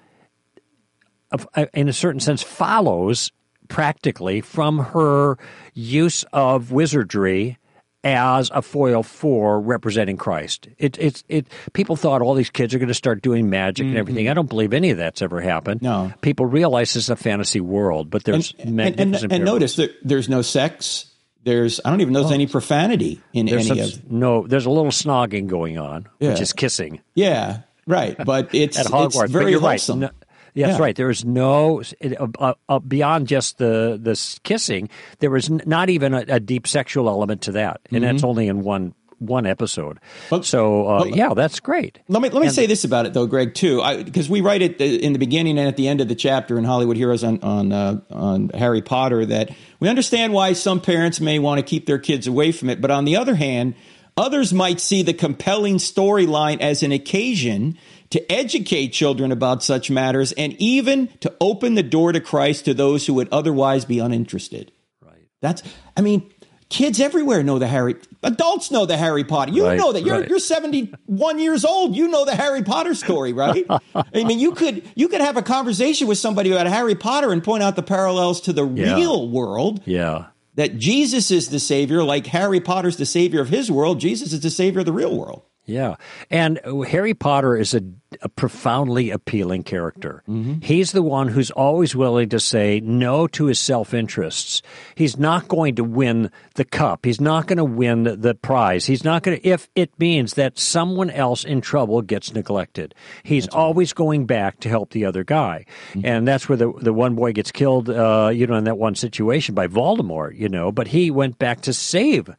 in a certain sense, follows practically from her use of wizardry as a foil for representing Christ. It, it's it. People thought all these kids are going to start doing magic and everything. I don't believe any of that's ever happened. Mm-hmm. No. people realize it's a fantasy world, but there's And, and, magnificent. and notice that there's no sex. There's I don't even know there's any profanity in there's any some, of. no. There's a little snogging going on, Yeah. which is kissing. Yeah, right. But it's at Hogwarts. it's but very you're wholesome. right. No, yeah, that's Yeah. right. There is no uh, uh, uh, beyond just the the kissing. There was n- not even a, a deep sexual element to that, and that's only in one one episode. Mm-hmm. But- so uh, but- yeah, that's great. Let me let me say this about it though, Greg. Too, because we write it uh, in the beginning and at the end of the chapter in Hollywood Heroes on on uh, on Harry Potter that we understand why some parents may want to keep their kids away from it, but on the other hand, others might see the compelling storyline as an occasion to educate children about such matters and even to open the door to Christ to those who would otherwise be uninterested. Right. That's, I mean, kids everywhere know the Harry. Adults know the Harry Potter. You Right, know that you're right. you're 71 years old. You know the Harry Potter story, right? I mean, you could you could have a conversation with somebody about Harry Potter and point out the parallels to the Yeah. real world. Yeah. That Jesus is the savior, like Harry Potter's the savior of his world. Jesus is the savior of the real world. Yeah, and uh, Harry Potter is a, a profoundly appealing character. Mm-hmm. He's the one who's always willing to say no to his self interests. He's not going to win the cup. He's not going to win the prize. He's not going to, if it means that someone else in trouble gets neglected. He's always going back to help the other guy. Mm-hmm. And that's where the, the one boy gets killed, uh, you know, in that one situation by Voldemort, you know, but he went back to save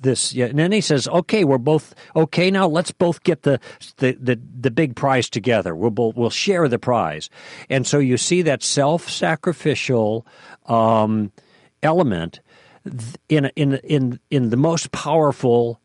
this yeah, and then he says okay we're both okay now let's both get the the the, the big prize together. We'll both, we'll share the prize. And so you see that self-sacrificial um, element in in in in the most powerful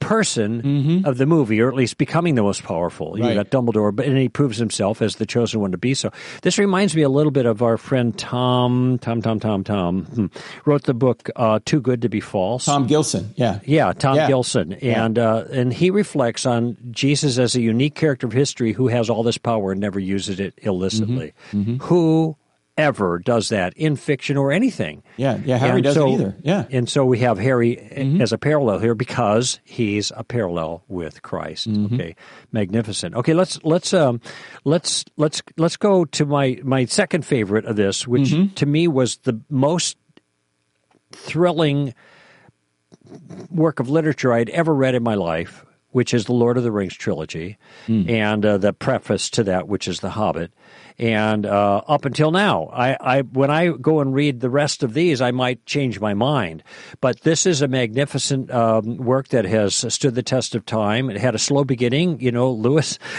person of the movie, or at least becoming the most powerful. You got Dumbledore, but and he proves himself as the chosen one to be so. This reminds me a little bit of our friend Tom, Tom, Tom, Tom, Tom, hmm, wrote the book uh, "Too Good to Be False." Tom Gilson, yeah. Yeah, Tom Yeah. Gilson, and uh, and he reflects on Jesus as a unique character of history who has all this power and never uses it illicitly. Mm-hmm. Who ever does that in fiction or anything? Yeah, yeah, Harry And doesn't so- either. Yeah. Mm-hmm. and so we have Harry as a parallel here because he's a parallel with Christ. Mm-hmm. Okay, magnificent. Okay, let's let's um let's let's let's go to my my second favorite of this, which Mm-hmm. to me was the most thrilling work of literature I'd ever read in my life, which is the Lord of the Rings trilogy, and uh, the preface to that, which is The Hobbit. And uh, up until now, I, I when I go and read the rest of these, I might change my mind. But this is a magnificent um, work that has stood the test of time. It had a slow beginning. You know, Lewis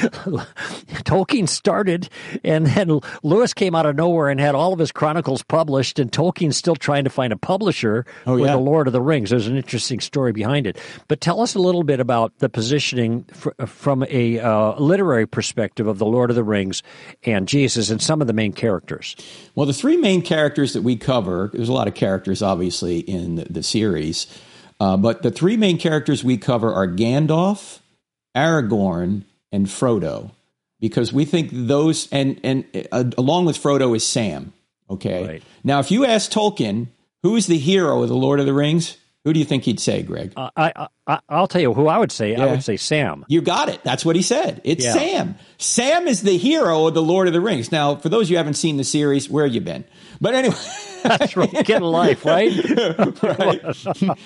Tolkien started, and then Lewis came out of nowhere and had all of his chronicles published, and Tolkien's still trying to find a publisher Oh, for yeah. the Lord of the Rings. There's an interesting story behind it. But tell us a little bit about the positioning fr- from a uh, literary perspective of the Lord of the Rings and Jesus and some of the main characters. Well, the three main characters that we cover, there's a lot of characters obviously in the, the series, uh, but the three main characters we cover are Gandalf, Aragorn, and Frodo, because we think those, and, and uh, along with Frodo is Sam. Okay. Right. Now, if you ask Tolkien, who is the hero of the Lord of the Rings, who do you think he'd say, Greg? Uh, I, I I'll tell you who I would say. I would say Sam. You got it. That's what he said. It's Yeah. Sam. Sam is the hero of the Lord of the Rings. Now, for those of you who haven't seen the series, where you been? But anyway, That's right. Get a life, right?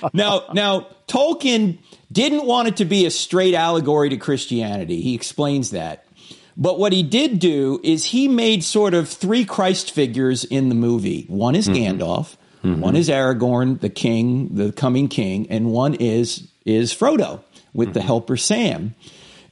now, now Tolkien didn't want it to be a straight allegory to Christianity. He explains that. But what he did do is he made sort of three Christ figures in the movie. One is Gandalf, one is Aragorn, the king, the coming king, and one is is Frodo with the helper Sam.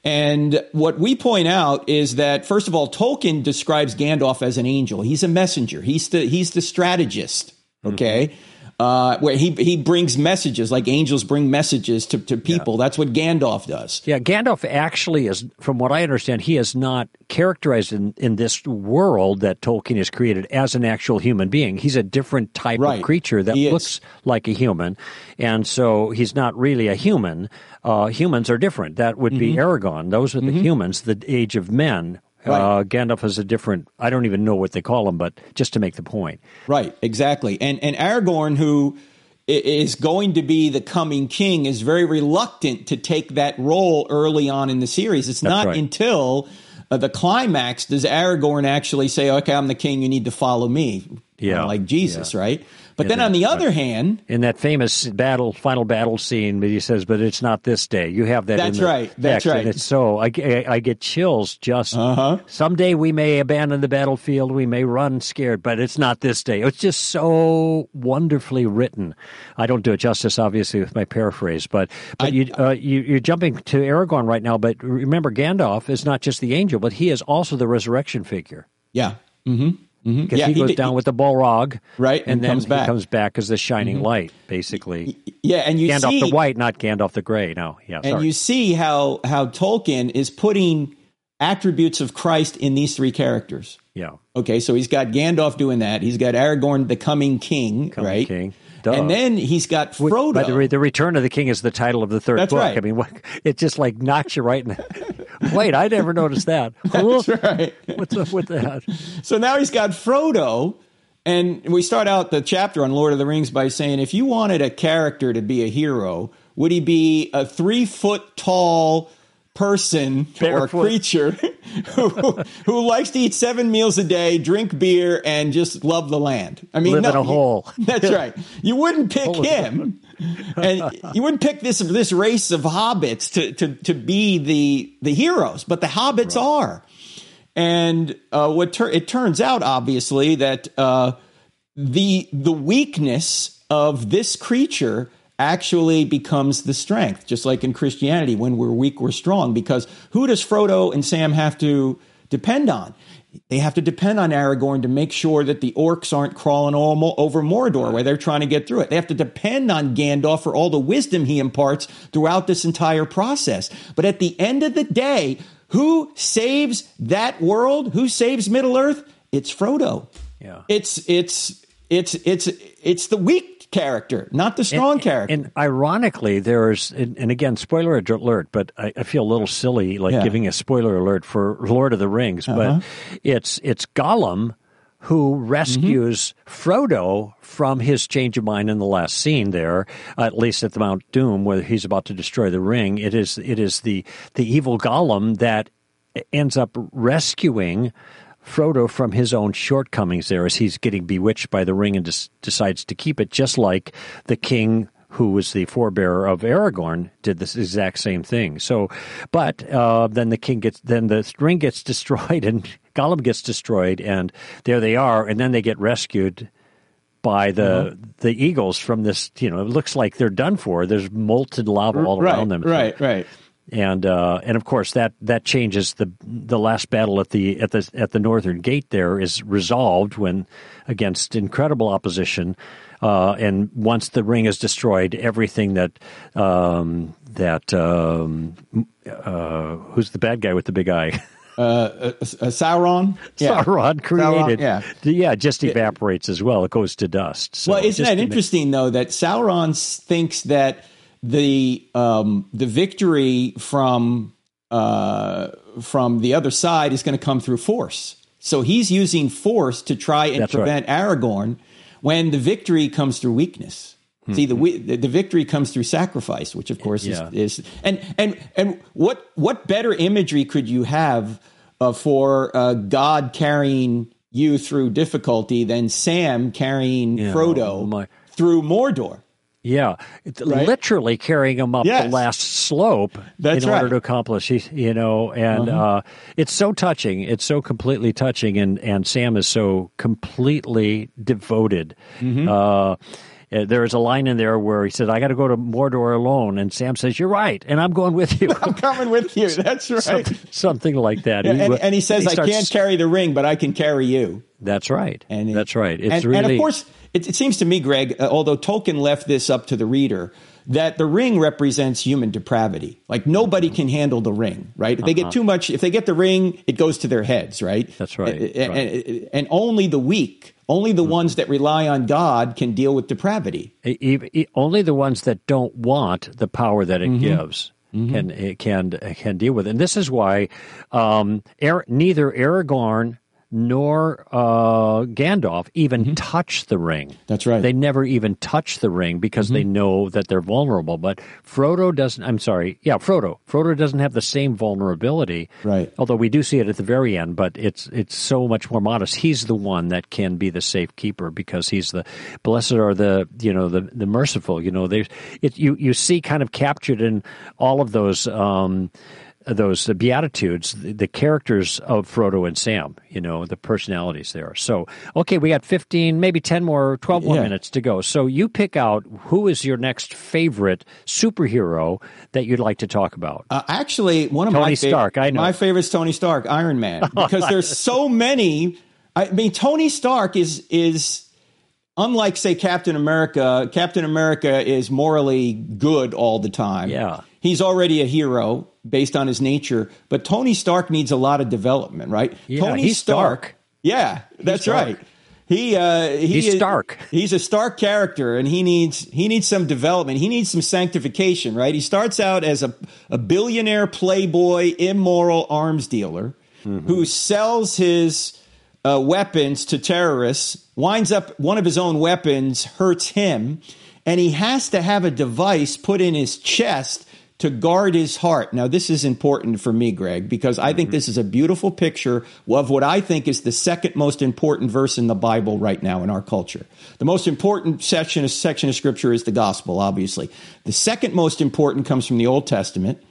And what we point out is that first of all, Tolkien describes Gandalf as an angel. He's a messenger. He's the he's the strategist. Okay. Mm-hmm uh, where he he brings messages like angels bring messages to, to people. Yeah. That's what Gandalf does. Yeah, Gandalf actually is, from what I understand, he is not characterized in, in this world that Tolkien has created as an actual human being. He's a different type right. of creature that he looks is. like a human, and so he's not really a human. Uh, humans are different. That would be mm-hmm. Aragorn. Those are the mm-hmm. humans, the age of men Right. Uh, Gandalf is a different. I don't even know what they call him, but just to make the point. Right. Exactly. And and Aragorn, who is going to be the coming king, is very reluctant to take that role early on in the series. It's That's not right. until uh, the climax does Aragorn actually say, "Okay, I'm the king. You need to follow me." Yeah, like Jesus, yeah. right? But then, on the other hand, in that famous battle, final battle scene, but he says, "But it's not this day." You have that. That's right. That's right. And it's so I, I, I get chills. Just uh-huh. someday we may abandon the battlefield, we may run scared, but it's not this day. It's just so wonderfully written. I don't do it justice, obviously, with my paraphrase, but but I, you, uh, you you're jumping to Aragorn right now. But remember, Gandalf is not just the angel, but he is also the resurrection figure. Yeah. Mm-hmm. Mm-hmm. Because mm-hmm. yeah, he goes he, down he, with the Balrog, right, and, and then comes back. he comes back as the shining mm-hmm. light, basically. Yeah, and you see Gandalf see the White, not Gandalf the Gray. No, yeah, and you see how how Tolkien is putting attributes of Christ in these three characters. Yeah. Okay, so he's got Gandalf doing that. He's got Aragorn, the coming king, coming right? King. Duh. And then he's got Frodo. By the way, the Return of the King is the title of the third That's book. Right. I mean, it just like knocks you right in. The, wait, I never noticed that. That's right. What's up with that? So now he's got Frodo, and we start out the chapter on Lord of the Rings by saying, if you wanted a character to be a hero, would he be a three foot tall? Person Barefoot. or creature who, who likes to eat seven meals a day, drink beer, and just love the land. I mean, live no, in a hole. That's right. You wouldn't pick him, and you wouldn't pick this this race of hobbits to to to be the the heroes, but the hobbits right. are. And uh, what ter- it turns out, obviously, that uh, the the weakness of this creature actually becomes the strength, just like in Christianity, when we're weak, we're strong. Because who does Frodo and Sam have to depend on? They have to depend on Aragorn to make sure that the orcs aren't crawling all over Mordor where they're trying to get through it. They have to depend on Gandalf for all the wisdom he imparts throughout this entire process. But at the end of the day, who saves that world? Who saves Middle Earth? It's Frodo. Yeah. It's it's it's it's it's the weak character, not the strong and, character. And ironically, there's, and, and, again, spoiler alert, but I, I, feel a little silly like yeah. giving a spoiler alert for Lord of the Rings, uh-huh. but it's it's Gollum who rescues mm-hmm. Frodo from his change of mind in the last scene there, at least at the Mount Doom, where he's about to destroy the ring. It is it is the the evil Gollum that ends up rescuing Frodo from his own shortcomings there as he's getting bewitched by the ring and des- decides to keep it, just like the king who was the forebearer of Aragorn, did this exact same thing. So, but uh, then the king gets, then the ring gets destroyed, and Gollum gets destroyed, and there they are, and then they get rescued by the mm-hmm. the eagles from this. You know, it looks like they're done for. There's molten lava all right, around them. Right, right and uh, and of course that that changes the the last battle at the at the at the northern gate there is resolved when against incredible opposition uh, and once the ring is destroyed everything that um, that um, uh, who's the bad guy with the big eye uh, uh, uh, Sauron, yeah. Sauron created, Sauron, yeah, yeah, just evaporates as well. It goes to dust. So well, isn't that interesting though that Sauron thinks that the um, the victory from uh, from the other side is going to come through force. So he's using force to try and That's prevent right. Aragorn when the victory comes through weakness. Mm-hmm. See the, the victory comes through sacrifice, which of course yeah. is, is, and and and what what better imagery could you have uh, for uh, God carrying you through difficulty than Sam carrying yeah, Frodo my. through Mordor? Yeah, right? literally carrying him up yes. the last slope That's in right. order to accomplish, you know, and uh-huh. uh, it's so touching. It's so completely touching, and and Sam is so completely devoted. Mm-hmm. Uh, uh, there is a line in there where he said, "I got to go to Mordor alone," and Sam says, "You're right, and I'm going with you." I'm coming with you. That's right. something, something like that. and, and, and he says, he "I starts- can't carry the ring, but I can carry you." That's right. And it- That's right. It's and, really and of course, it, it seems to me, Greg, uh, although Tolkien left this up to the reader, that the ring represents human depravity. Like nobody can handle the ring, right? If they get too much, if they get the ring, it goes to their heads, right? Uh-huh. That's right, And, and- and only the weak, only the ones that rely on God can deal with depravity. Only the ones that don't want the power that it Mm-hmm. gives can it can can deal with it. And this is why um, neither Aragorn nor uh, Gandalf even touch the ring. Mm-hmm. That's right. Mm-hmm. They never even touch the ring because they know that they're vulnerable. But Frodo doesn't. I'm sorry. Yeah, Frodo. Frodo doesn't have the same vulnerability. Right. Although we do see it at the very end, but it's it's so much more modest. He's the one that can be the safe keeper because he's the blessed are the you know the the merciful. You know, they it you you see kind of captured in all of those. Um, those beatitudes, the, the characters of Frodo and Sam, you know, the personalities there. So, okay, we got 15, maybe 10 more, 12 more Yeah. minutes to go. So, you pick out who is your next favorite superhero that you'd like to talk about. Uh, actually, one of Tony my fav- Stark, I know. my favorite is Tony Stark, Iron Man, because there's so many. I mean, Tony Stark is is unlike say Captain America. Captain America is morally good all the time. Yeah. he's already a hero based on his nature. But Tony Stark needs a lot of development, right? Yeah, Tony he's Stark. Yeah, that's Stark. right. He uh, he He's is- Stark. He's a Stark character, and he needs he needs some development. He needs some sanctification, right? He starts out as a a billionaire playboy, immoral arms dealer who sells his uh, weapons to terrorists. Winds up one of his own weapons hurts him, and he has to have a device put in his chest to guard his heart. Now, this is important for me, Greg, because I think mm-hmm. this is a beautiful picture of what I think is the second most important verse in the Bible right now in our culture. The most important section, section of scripture is the gospel, obviously. The second most important comes from the Old Testament,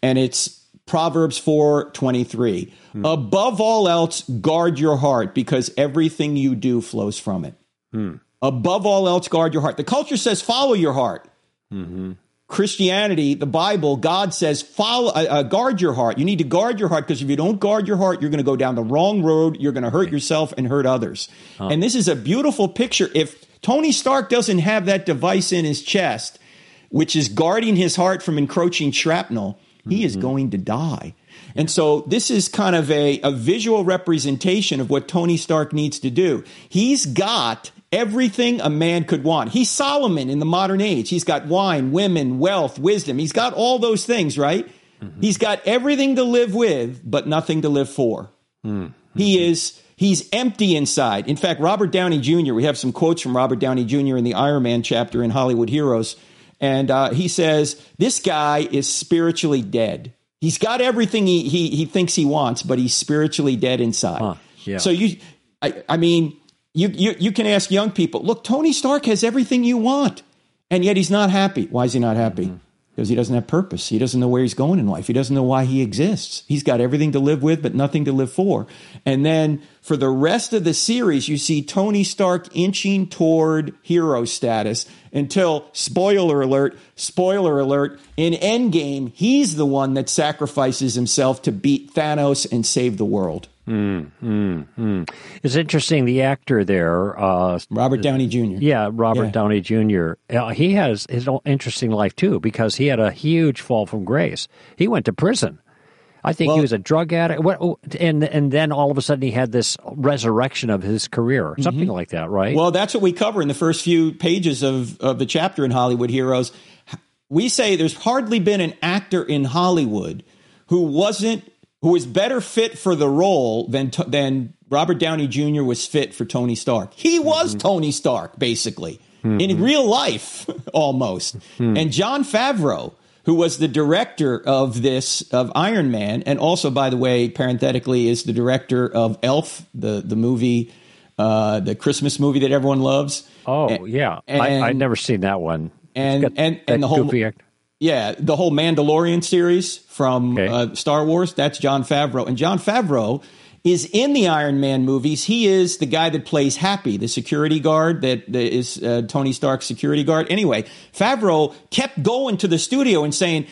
and it's Proverbs 4:23. Hmm. Above all else, guard your heart because everything you do flows from it. Hmm. Above all else, guard your heart. The culture says follow your heart. Mm-hmm. Christianity, the Bible, God says, follow, uh, uh, guard your heart. You need to guard your heart because if you don't guard your heart, you're going to go down the wrong road. You're going to hurt yourself and hurt others. And this is a beautiful picture. If Tony Stark doesn't have that device in his chest, which is guarding his heart from encroaching shrapnel, he is going to die. And so this is kind of a, a visual representation of what Tony Stark needs to do. He's got everything a man could want. He's Solomon in the modern age. He's got wine, women, wealth, wisdom. He's got all those things, right? He's got everything to live with, but nothing to live for. He is he's empty inside. In fact, Robert Downey Jr. We have some quotes from Robert Downey Jr. in the Iron Man chapter in Hollywood Heroes, and uh, he says this guy is spiritually dead. He's got everything he, he he thinks he wants, but he's spiritually dead inside. Huh, yeah. So you, I, I mean, you, you you can ask young people. Look, Tony Stark has everything you want, and yet he's not happy. Why is he not happy? Mm-hmm. Because he doesn't have purpose. He doesn't know where he's going in life. He doesn't know why he exists. He's got everything to live with, but nothing to live for. And then for the rest of the series, you see Tony Stark inching toward hero status until, spoiler alert, spoiler alert, in Endgame, he's the one that sacrifices himself to beat Thanos and save the world. It's interesting. The actor there, uh, Robert Downey Jr. yeah, Robert Yeah. Downey Jr. Uh, he has his own interesting life too because he had a huge fall from grace. He went to prison. I think Well- he was a drug addict, What- oh, and and then all of a sudden he had this resurrection of his career, something like that, right? Mm-hmm. Well, that's what we cover in the first few pages of, of the chapter in Hollywood Heroes. We say there's hardly been an actor in Hollywood who wasn't who was better fit for the role than than Robert Downey Jr. was fit for Tony Stark. He was mm-hmm. Tony Stark basically mm-hmm. in real life almost. Mm-hmm. And Jon Favreau who was the director of this of Iron Man and also by the way parenthetically is the director of Elf the the movie uh, the Christmas movie that everyone loves. oh And- yeah, and, I, I'd never seen that one. and and and the whole goofy act- yeah the whole Mandalorian series from Okay. uh, Star Wars. That's Jon Favreau, and Jon Favreau is in the Iron Man movies. He is the guy that plays Happy, the security guard that, that is uh, Tony Stark's security guard. Anyway, Favreau kept going to the studio and saying,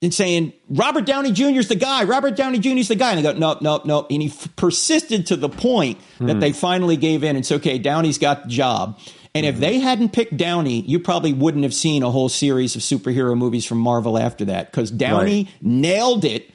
and saying Robert Downey Jr. is the guy. Robert Downey Jr. is the guy. And they go, nope, nope, nope. And he f- persisted to the point that Hmm. they finally gave in. It's okay. Downey's got the job. And if they hadn't picked Downey, you probably wouldn't have seen a whole series of superhero movies from Marvel after that because Downey Right. nailed it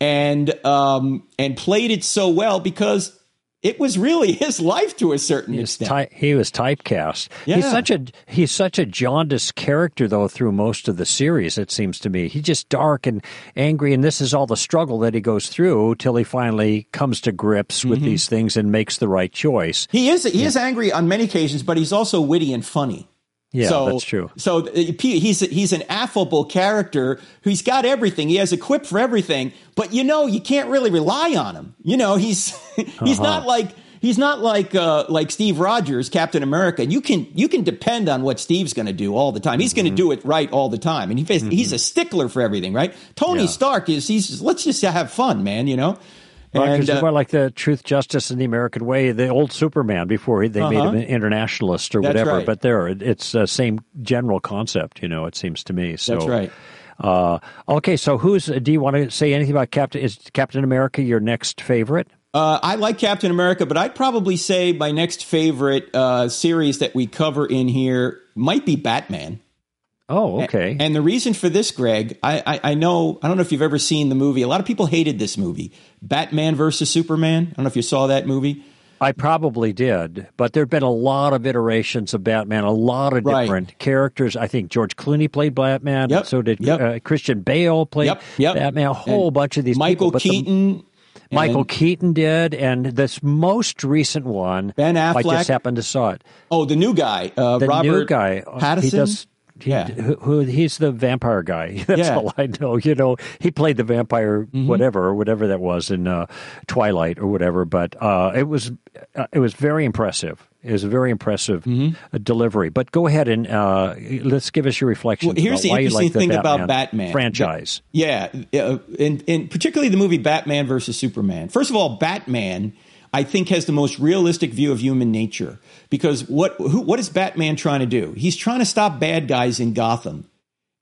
and um, and played it so well because it was really his life to a certain He extent. ty- he was typecast. Yeah. He's such a he's such a jaundiced character though through most of the series. It seems to me he's just dark and angry, and this is all the struggle that he goes through till he finally comes to grips with Mm-hmm. these things and makes the right choice. He is he is angry on many occasions, but he's also witty and funny. Yeah, so, that's true. So uh, he's he's an affable character who's got everything. He has a quip for everything, but you know you can't really rely on him. You know he's he's Uh-huh. not like he's not like uh, like Steve Rogers, Captain America. You can you can depend on what Steve's going to do all the time. He's going to do it right all the time, and he, he's a stickler for everything. Right? Tony Yeah. Stark is he's let's just have fun, man. You know. And, he's uh, more like the truth, justice, and the American way, the old Superman before he, they made Uh-huh. him an internationalist or That's whatever. right. But there, it's the same general concept, you know. It seems to me. So That's right. Uh, okay, so who's? Do you want to say anything about Captain? Is Captain America your next favorite? Uh, I like Captain America, but I'd probably say my next favorite uh, series that we cover in here might be Batman. Oh, okay. And the reason for this, Greg, I, I, I know, I don't know if you've ever seen the movie. A lot of people hated this movie, Batman versus Superman. I don't know if you saw that movie. I probably did, but there have been a lot of iterations of Batman, a lot of Right. different characters. I think George Clooney played Batman. Yep, So did yep. uh, Christian Bale played Yep, yep. Batman. A whole And bunch of these Michael people. but the- Keaton. Michael and- Keaton did, and this most recent one, Ben Affleck. I just happened to saw it. Oh, the new guy, uh, The Robert new guy, uh, Pattinson. he does. He, Yeah. who, who he's the vampire guy. That's Yeah. all I know. You know, he played the vampire, Mm-hmm. whatever, or whatever that was in uh, Twilight or whatever. But uh, it was uh, it was very impressive. It was a very impressive Mm-hmm. delivery. But go ahead and uh, let's give us your reflection. Well, here's the interesting like the thing Batman about Batman franchise. Yeah, uh, and, and particularly the movie Batman versus Superman. First of all, Batman, I think, has the most realistic view of human nature because what who, what is Batman trying to do? He's trying to stop bad guys in Gotham.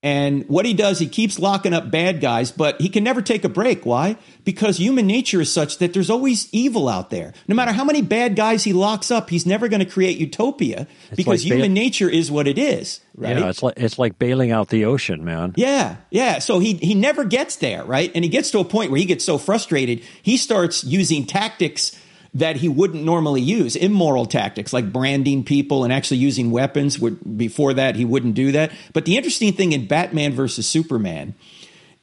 And what he does, he keeps locking up bad guys, but he can never take a break. Why? Because human nature is such that there's always evil out there. No matter how many bad guys he locks up, he's never going to create utopia because like bail- human nature is what it is. Right? Yeah, it's like it's like bailing out the ocean, man. Yeah, yeah. So he he never gets there, right? And he gets to a point where he gets so frustrated, he starts using tactics that he wouldn't normally use, immoral tactics like branding people and actually using weapons. Before that, he wouldn't do that. But the interesting thing in Batman versus Superman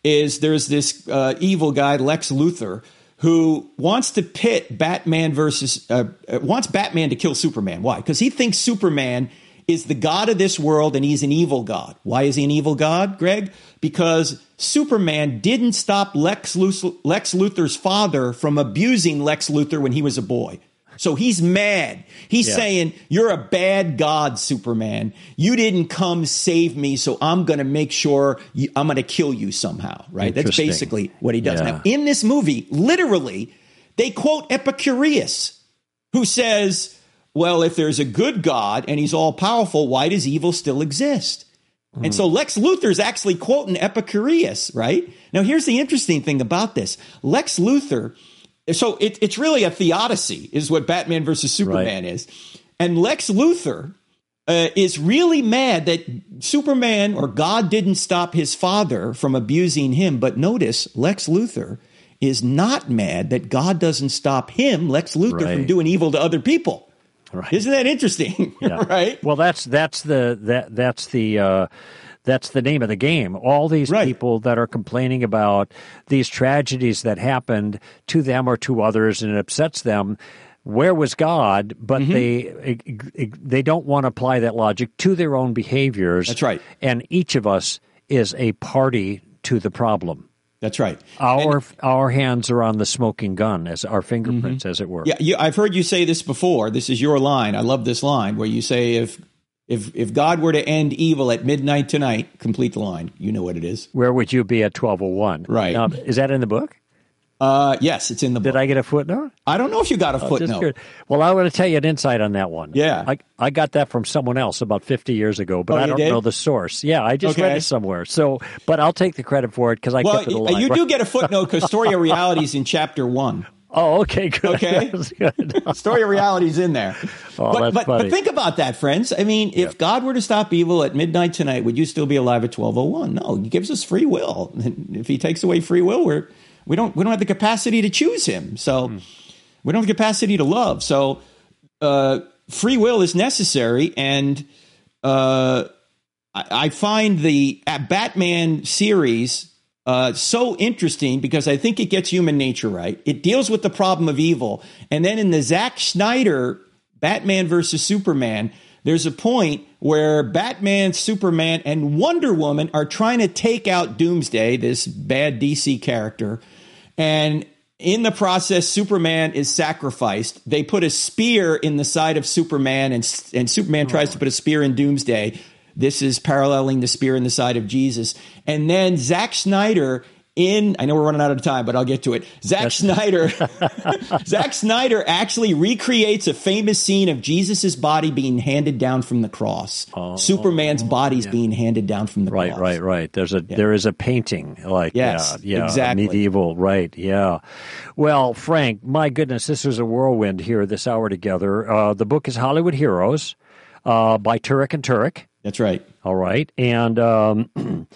is there's this uh, evil guy, Lex Luthor, who wants to pit Batman versus uh, uh, wants Batman to kill Superman. Why? Because he thinks Superman is the god of this world and he's an evil god. Why is he an evil god, Greg? Because Superman didn't stop Lex, Lex Luthor's father from abusing Lex Luthor when he was a boy. So he's mad. He's Yeah. saying, You're a bad God, Superman. You didn't come save me, so I'm going to make sure you, I'm going to kill you somehow, right? That's basically what he does. Yeah. Now, in this movie, literally, they quote Epicurus, who says, Well, if there's a good God and he's all powerful, why does evil still exist? And so Lex Luthor's actually quoting Epicurus, right? Now, here's the interesting thing about this Lex Luthor, so it, it's really a theodicy, is what Batman versus Superman is. And Lex Luthor uh, is really mad that Superman or God didn't stop his father from abusing him. But notice, Lex Luthor is not mad that God doesn't stop him, Lex Luthor, from doing evil to other people. Right. Isn't that interesting? Yeah. right? Well, that's that's the that that's the uh, that's the name of the game. All these Right. people that are complaining about these tragedies that happened to them or to others, and it upsets them. Where was God? But Mm-hmm. they they don't want to apply that logic to their own behaviors. That's right. And each of us is a party to the problem. That's right. Our our hands are on the smoking gun, as our fingerprints, as it were. Mm-hmm. Yeah, you, I've heard you say this before. This is your line. I love this line where you say, "If if if God were to end evil at midnight tonight, complete the line." You know what it is. Where would you be at twelve oh one? Right. is that in the book? Uh, yes, it's in the book. Did I get a footnote? I don't know if you got a footnote. Well, I want to tell you an insight on that one. Yeah. I, I got that from someone else about 50 years ago, but Oh, I don't did? know the source. Yeah, I just read it somewhere. So, but I'll take the credit for it because I well, kept it alive. you right? do get a footnote because Story of Reality is in chapter one. Oh, okay, good. Okay. Good. Story of Reality is in there. Oh, but, that's but, funny. but think about that, friends. I mean, if God were to stop evil at midnight tonight, would you still be alive at twelve oh one? No, He gives us free will. And if He takes away free will, we're we don't we don't have the capacity to choose Him. So Hmm. we don't have the capacity to love. So uh, free will is necessary, and uh, I, I find the uh, Batman series uh, so interesting because I think it gets human nature right. It deals with the problem of evil, and then in the Zack Snyder Batman versus Superman, there's a point where Batman, Superman, and Wonder Woman are trying to take out Doomsday, this bad DC character, and in the process, Superman is sacrificed. They put a spear in the side of Superman, and, and Superman tries to oh. put a spear in Doomsday. This is paralleling the spear in the side of Jesus. And then Zack Snyder in I know we're running out of time, but I'll get to it. Zack Snyder Zack Snyder actually recreates a famous scene of Jesus' body being handed down from the cross. Superman's body's being handed down from the Oh, Right, cross. right, right. There's a there is a painting like Yes, yeah, yeah, exactly. medieval, right? Yeah. Well, Frank, my goodness, this was a whirlwind here this hour together. Uh, the book is Hollywood Heroes uh, by Turek and Turek. That's right. All right, and um,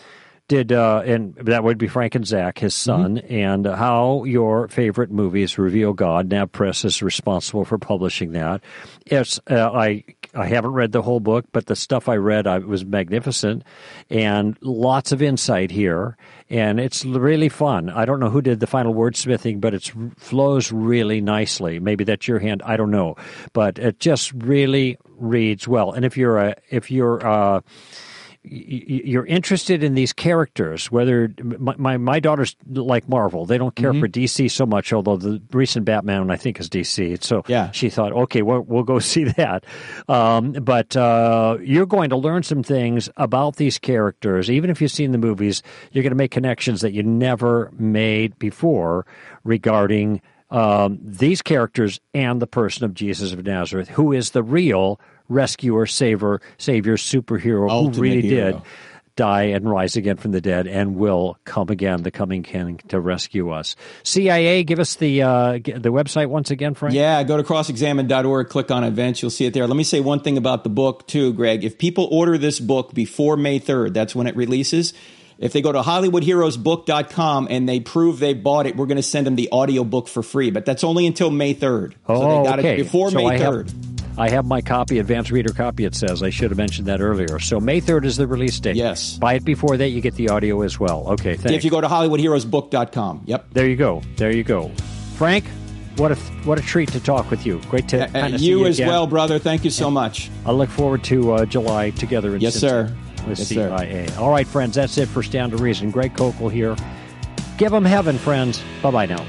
did uh, and that would be Frank and Zach, his son, and how your favorite movies reveal God. Now, Press is responsible for publishing that. It's uh, I I haven't read the whole book, but the stuff I read I, was magnificent, and lots of insight here, and it's really fun. I don't know who did the final wordsmithing, but it flows really nicely. Maybe that's your hand. I don't know, but it just really reads well. And if you're a if you're uh, y- you're interested in these characters, whether my, my, my daughters like Marvel, they don't care Mm-hmm. for DC so much, although the recent Batman I think is DC. So Yeah. she thought, okay, we'll, we'll go see that. Um, but uh, you're going to learn some things about these characters. Even if you've seen the movies, you're going to make connections that you never made before regarding um, these characters and the person of Jesus of Nazareth, who is the real rescuer, savior, savior, superhero Ultimate who really hero. did die and rise again from the dead and will come again, the coming king to rescue us. CIA, give us the uh, the website once again, Frank. Yeah, go to crossexamined.org, click on events, you'll see it there. Let me say one thing about the book, too, Greg. If people order this book before May 3rd, that's when it releases. If they go to HollywoodHeroesBook.com and they prove they bought it, we're going to send them the audio book for free. But that's only until May 3rd. Oh, so they got okay. it before So May I have- 3rd. I have my copy, advanced reader copy. It says I should have mentioned that earlier. So May third is the release date. Yes. buy it before that. You get the audio as well. Okay, thanks. If you go to HollywoodHeroesBook.com. Yep. there you go. There you go. Frank, what a what a treat to talk with you. Great to Uh, kind of see you you as again. well, brother. Thank you so much. I look forward to uh, July together in Yes, sir. with Yes, sir. CIA. All right, friends, that's it for Stand to Reason. Greg Koukl here. Give them heaven, friends. Bye bye now.